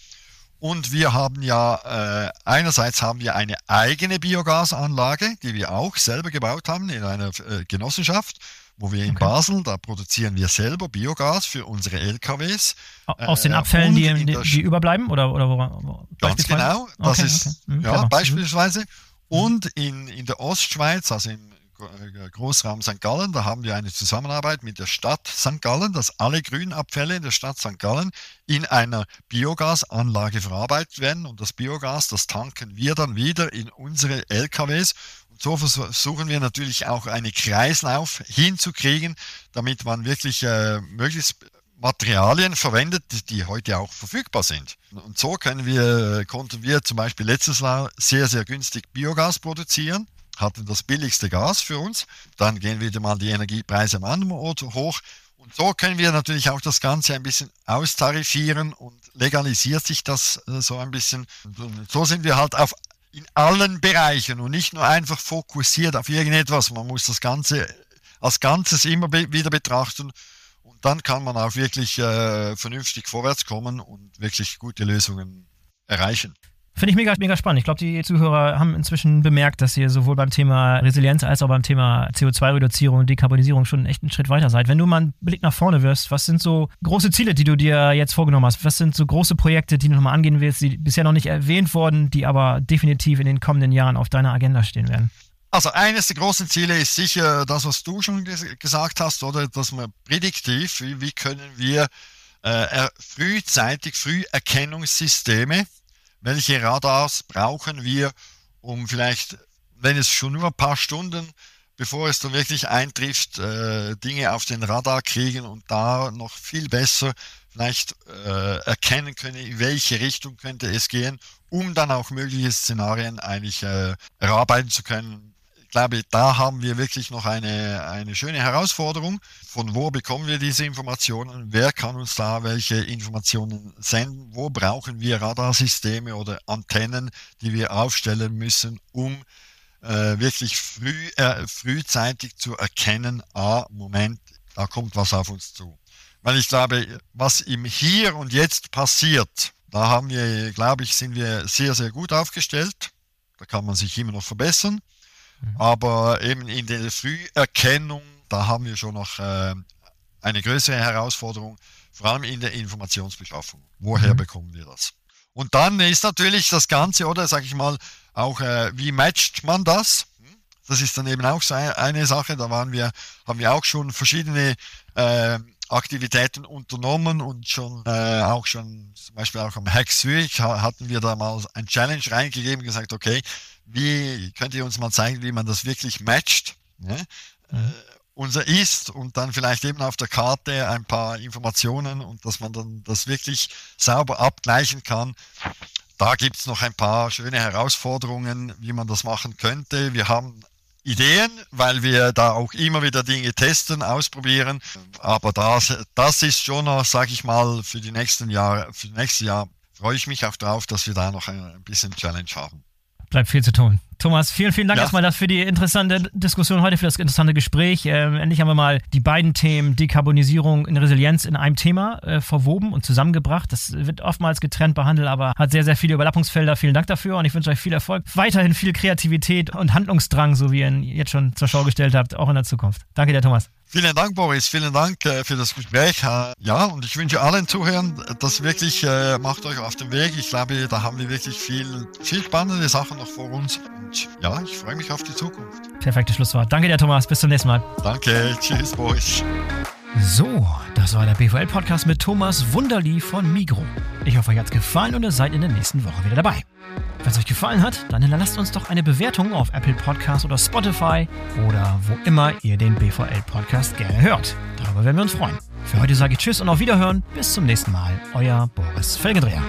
Und wir haben ja, äh, einerseits haben wir eine eigene Biogasanlage, die wir auch selber gebaut haben in einer äh, Genossenschaft, wo wir in okay. Basel, da produzieren wir selber Biogas für unsere LKWs. Aus den äh, Abfällen, die, die, die, überbleiben? Oder, oder wo, wo, ganz genau, das okay, ist, okay. Mhm, ja, beispielsweise. Und in, in der Ostschweiz, also im äh, Großraum St. Gallen. Da haben wir eine Zusammenarbeit mit der Stadt St. Gallen, dass alle Grünabfälle in der Stadt St. Gallen in einer Biogasanlage verarbeitet werden. Und das Biogas, das tanken wir dann wieder in unsere LKWs. Und so versuchen wir natürlich auch einen Kreislauf hinzukriegen, damit man wirklich äh, möglichst Materialien verwendet, die heute auch verfügbar sind. Und so können wir, konnten wir zum Beispiel letztes Jahr sehr, sehr günstig Biogas produzieren hatten das billigste Gas für uns. Dann gehen wieder mal die Energiepreise am anderen Ort hoch. Und so können wir natürlich auch das Ganze ein bisschen austarifieren und legalisiert sich das äh, so ein bisschen. So sind wir halt auf in allen Bereichen und nicht nur einfach fokussiert auf irgendetwas. Man muss das Ganze als Ganzes immer wieder betrachten und dann kann man auch wirklich äh, vernünftig vorwärts kommen und wirklich gute Lösungen erreichen. Finde ich mega, mega spannend. Ich glaube, die Zuhörer haben inzwischen bemerkt, dass ihr sowohl beim Thema Resilienz als auch beim Thema CO2-Reduzierung und Dekarbonisierung schon echt einen Schritt weiter seid. Wenn du mal einen Blick nach vorne wirst, was sind so große Ziele, die du dir jetzt vorgenommen hast? Was sind so große Projekte, die du nochmal angehen willst, die bisher noch nicht erwähnt wurden, die aber definitiv in den kommenden Jahren auf deiner Agenda stehen werden? Also eines der großen Ziele ist sicher das, was du schon gesagt hast, oder dass man prädiktiv, wie, wie können wir äh, frühzeitig Früherkennungssysteme welche Radars brauchen wir, um vielleicht, wenn es schon nur ein paar Stunden, bevor es dann wirklich eintrifft, äh, Dinge auf den Radar kriegen und da noch viel besser vielleicht äh, erkennen können, in welche Richtung könnte es gehen, um dann auch mögliche Szenarien eigentlich äh, erarbeiten zu können, glaube, da haben wir wirklich noch eine, eine schöne Herausforderung. Von wo bekommen wir diese Informationen? Wer kann uns da welche Informationen senden? Wo brauchen wir Radarsysteme oder Antennen, die wir aufstellen müssen, um äh, wirklich früh, äh, frühzeitig zu erkennen, ah, Moment, da kommt was auf uns zu. Weil ich glaube, was im Hier und Jetzt passiert, da haben wir, glaube ich, sind wir sehr, sehr gut aufgestellt. Da kann man sich immer noch verbessern. Mhm. Aber eben in der Früherkennung, da haben wir schon noch äh, eine größere Herausforderung, vor allem in der Informationsbeschaffung. Woher mhm. bekommen wir das? Und dann ist natürlich das Ganze, oder sage ich mal, auch, äh, wie matcht man das? Das ist dann eben auch so eine Sache, da waren wir, haben wir auch schon verschiedene äh, Aktivitäten unternommen und schon äh, auch schon zum Beispiel auch am Hack Zürich hatten wir da mal ein Challenge reingegeben, gesagt, okay, wie könnt ihr uns mal zeigen, wie man das wirklich matcht? Ne? Mhm. Äh, unser Ist und dann vielleicht eben auf der Karte ein paar Informationen und dass man dann das wirklich sauber abgleichen kann. Da gibt es noch ein paar schöne Herausforderungen, wie man das machen könnte. Wir haben Ideen, weil wir da auch immer wieder Dinge testen, ausprobieren. Aber das, das ist schon noch, sage ich mal, für die nächsten Jahre, für das nächste Jahr freue ich mich auch darauf, dass wir da noch ein bisschen Challenge haben. Bleibt viel zu tun. Thomas, vielen, vielen Dank ja. erstmal für die interessante Diskussion heute, für das interessante Gespräch. Ähm, endlich haben wir mal die beiden Themen Dekarbonisierung und Resilienz in einem Thema äh, verwoben und zusammengebracht. Das wird oftmals getrennt behandelt, aber hat sehr, sehr viele Überlappungsfelder. Vielen Dank dafür und ich wünsche euch viel Erfolg. Weiterhin viel Kreativität und Handlungsdrang, so wie ihr ihn jetzt schon zur Schau gestellt habt, auch in der Zukunft. Danke dir, Thomas. Vielen Dank, Boris. Vielen Dank äh, für das Gespräch. Äh, ja, und ich wünsche allen Zuhörern, dass wirklich äh, macht euch auf den Weg. Ich glaube, da haben wir wirklich viel, viel spannende Sachen noch vor uns. Und ja, ich freue mich auf die Zukunft. Perfektes Schlusswort. Danke dir, Thomas. Bis zum nächsten Mal. Danke. Tschüss, Boris. So, das war der BVL-Podcast mit Thomas Wunderli von Migro. Ich hoffe, euch hat es gefallen und ihr seid in der nächsten Woche wieder dabei. Wenn es euch gefallen hat, dann hinterlasst uns doch eine Bewertung auf Apple Podcast oder Spotify oder wo immer ihr den BVL Podcast gerne hört. Darüber werden wir uns freuen. Für heute sage ich Tschüss und auf Wiederhören. Bis zum nächsten Mal. Euer Boris Felgendreher.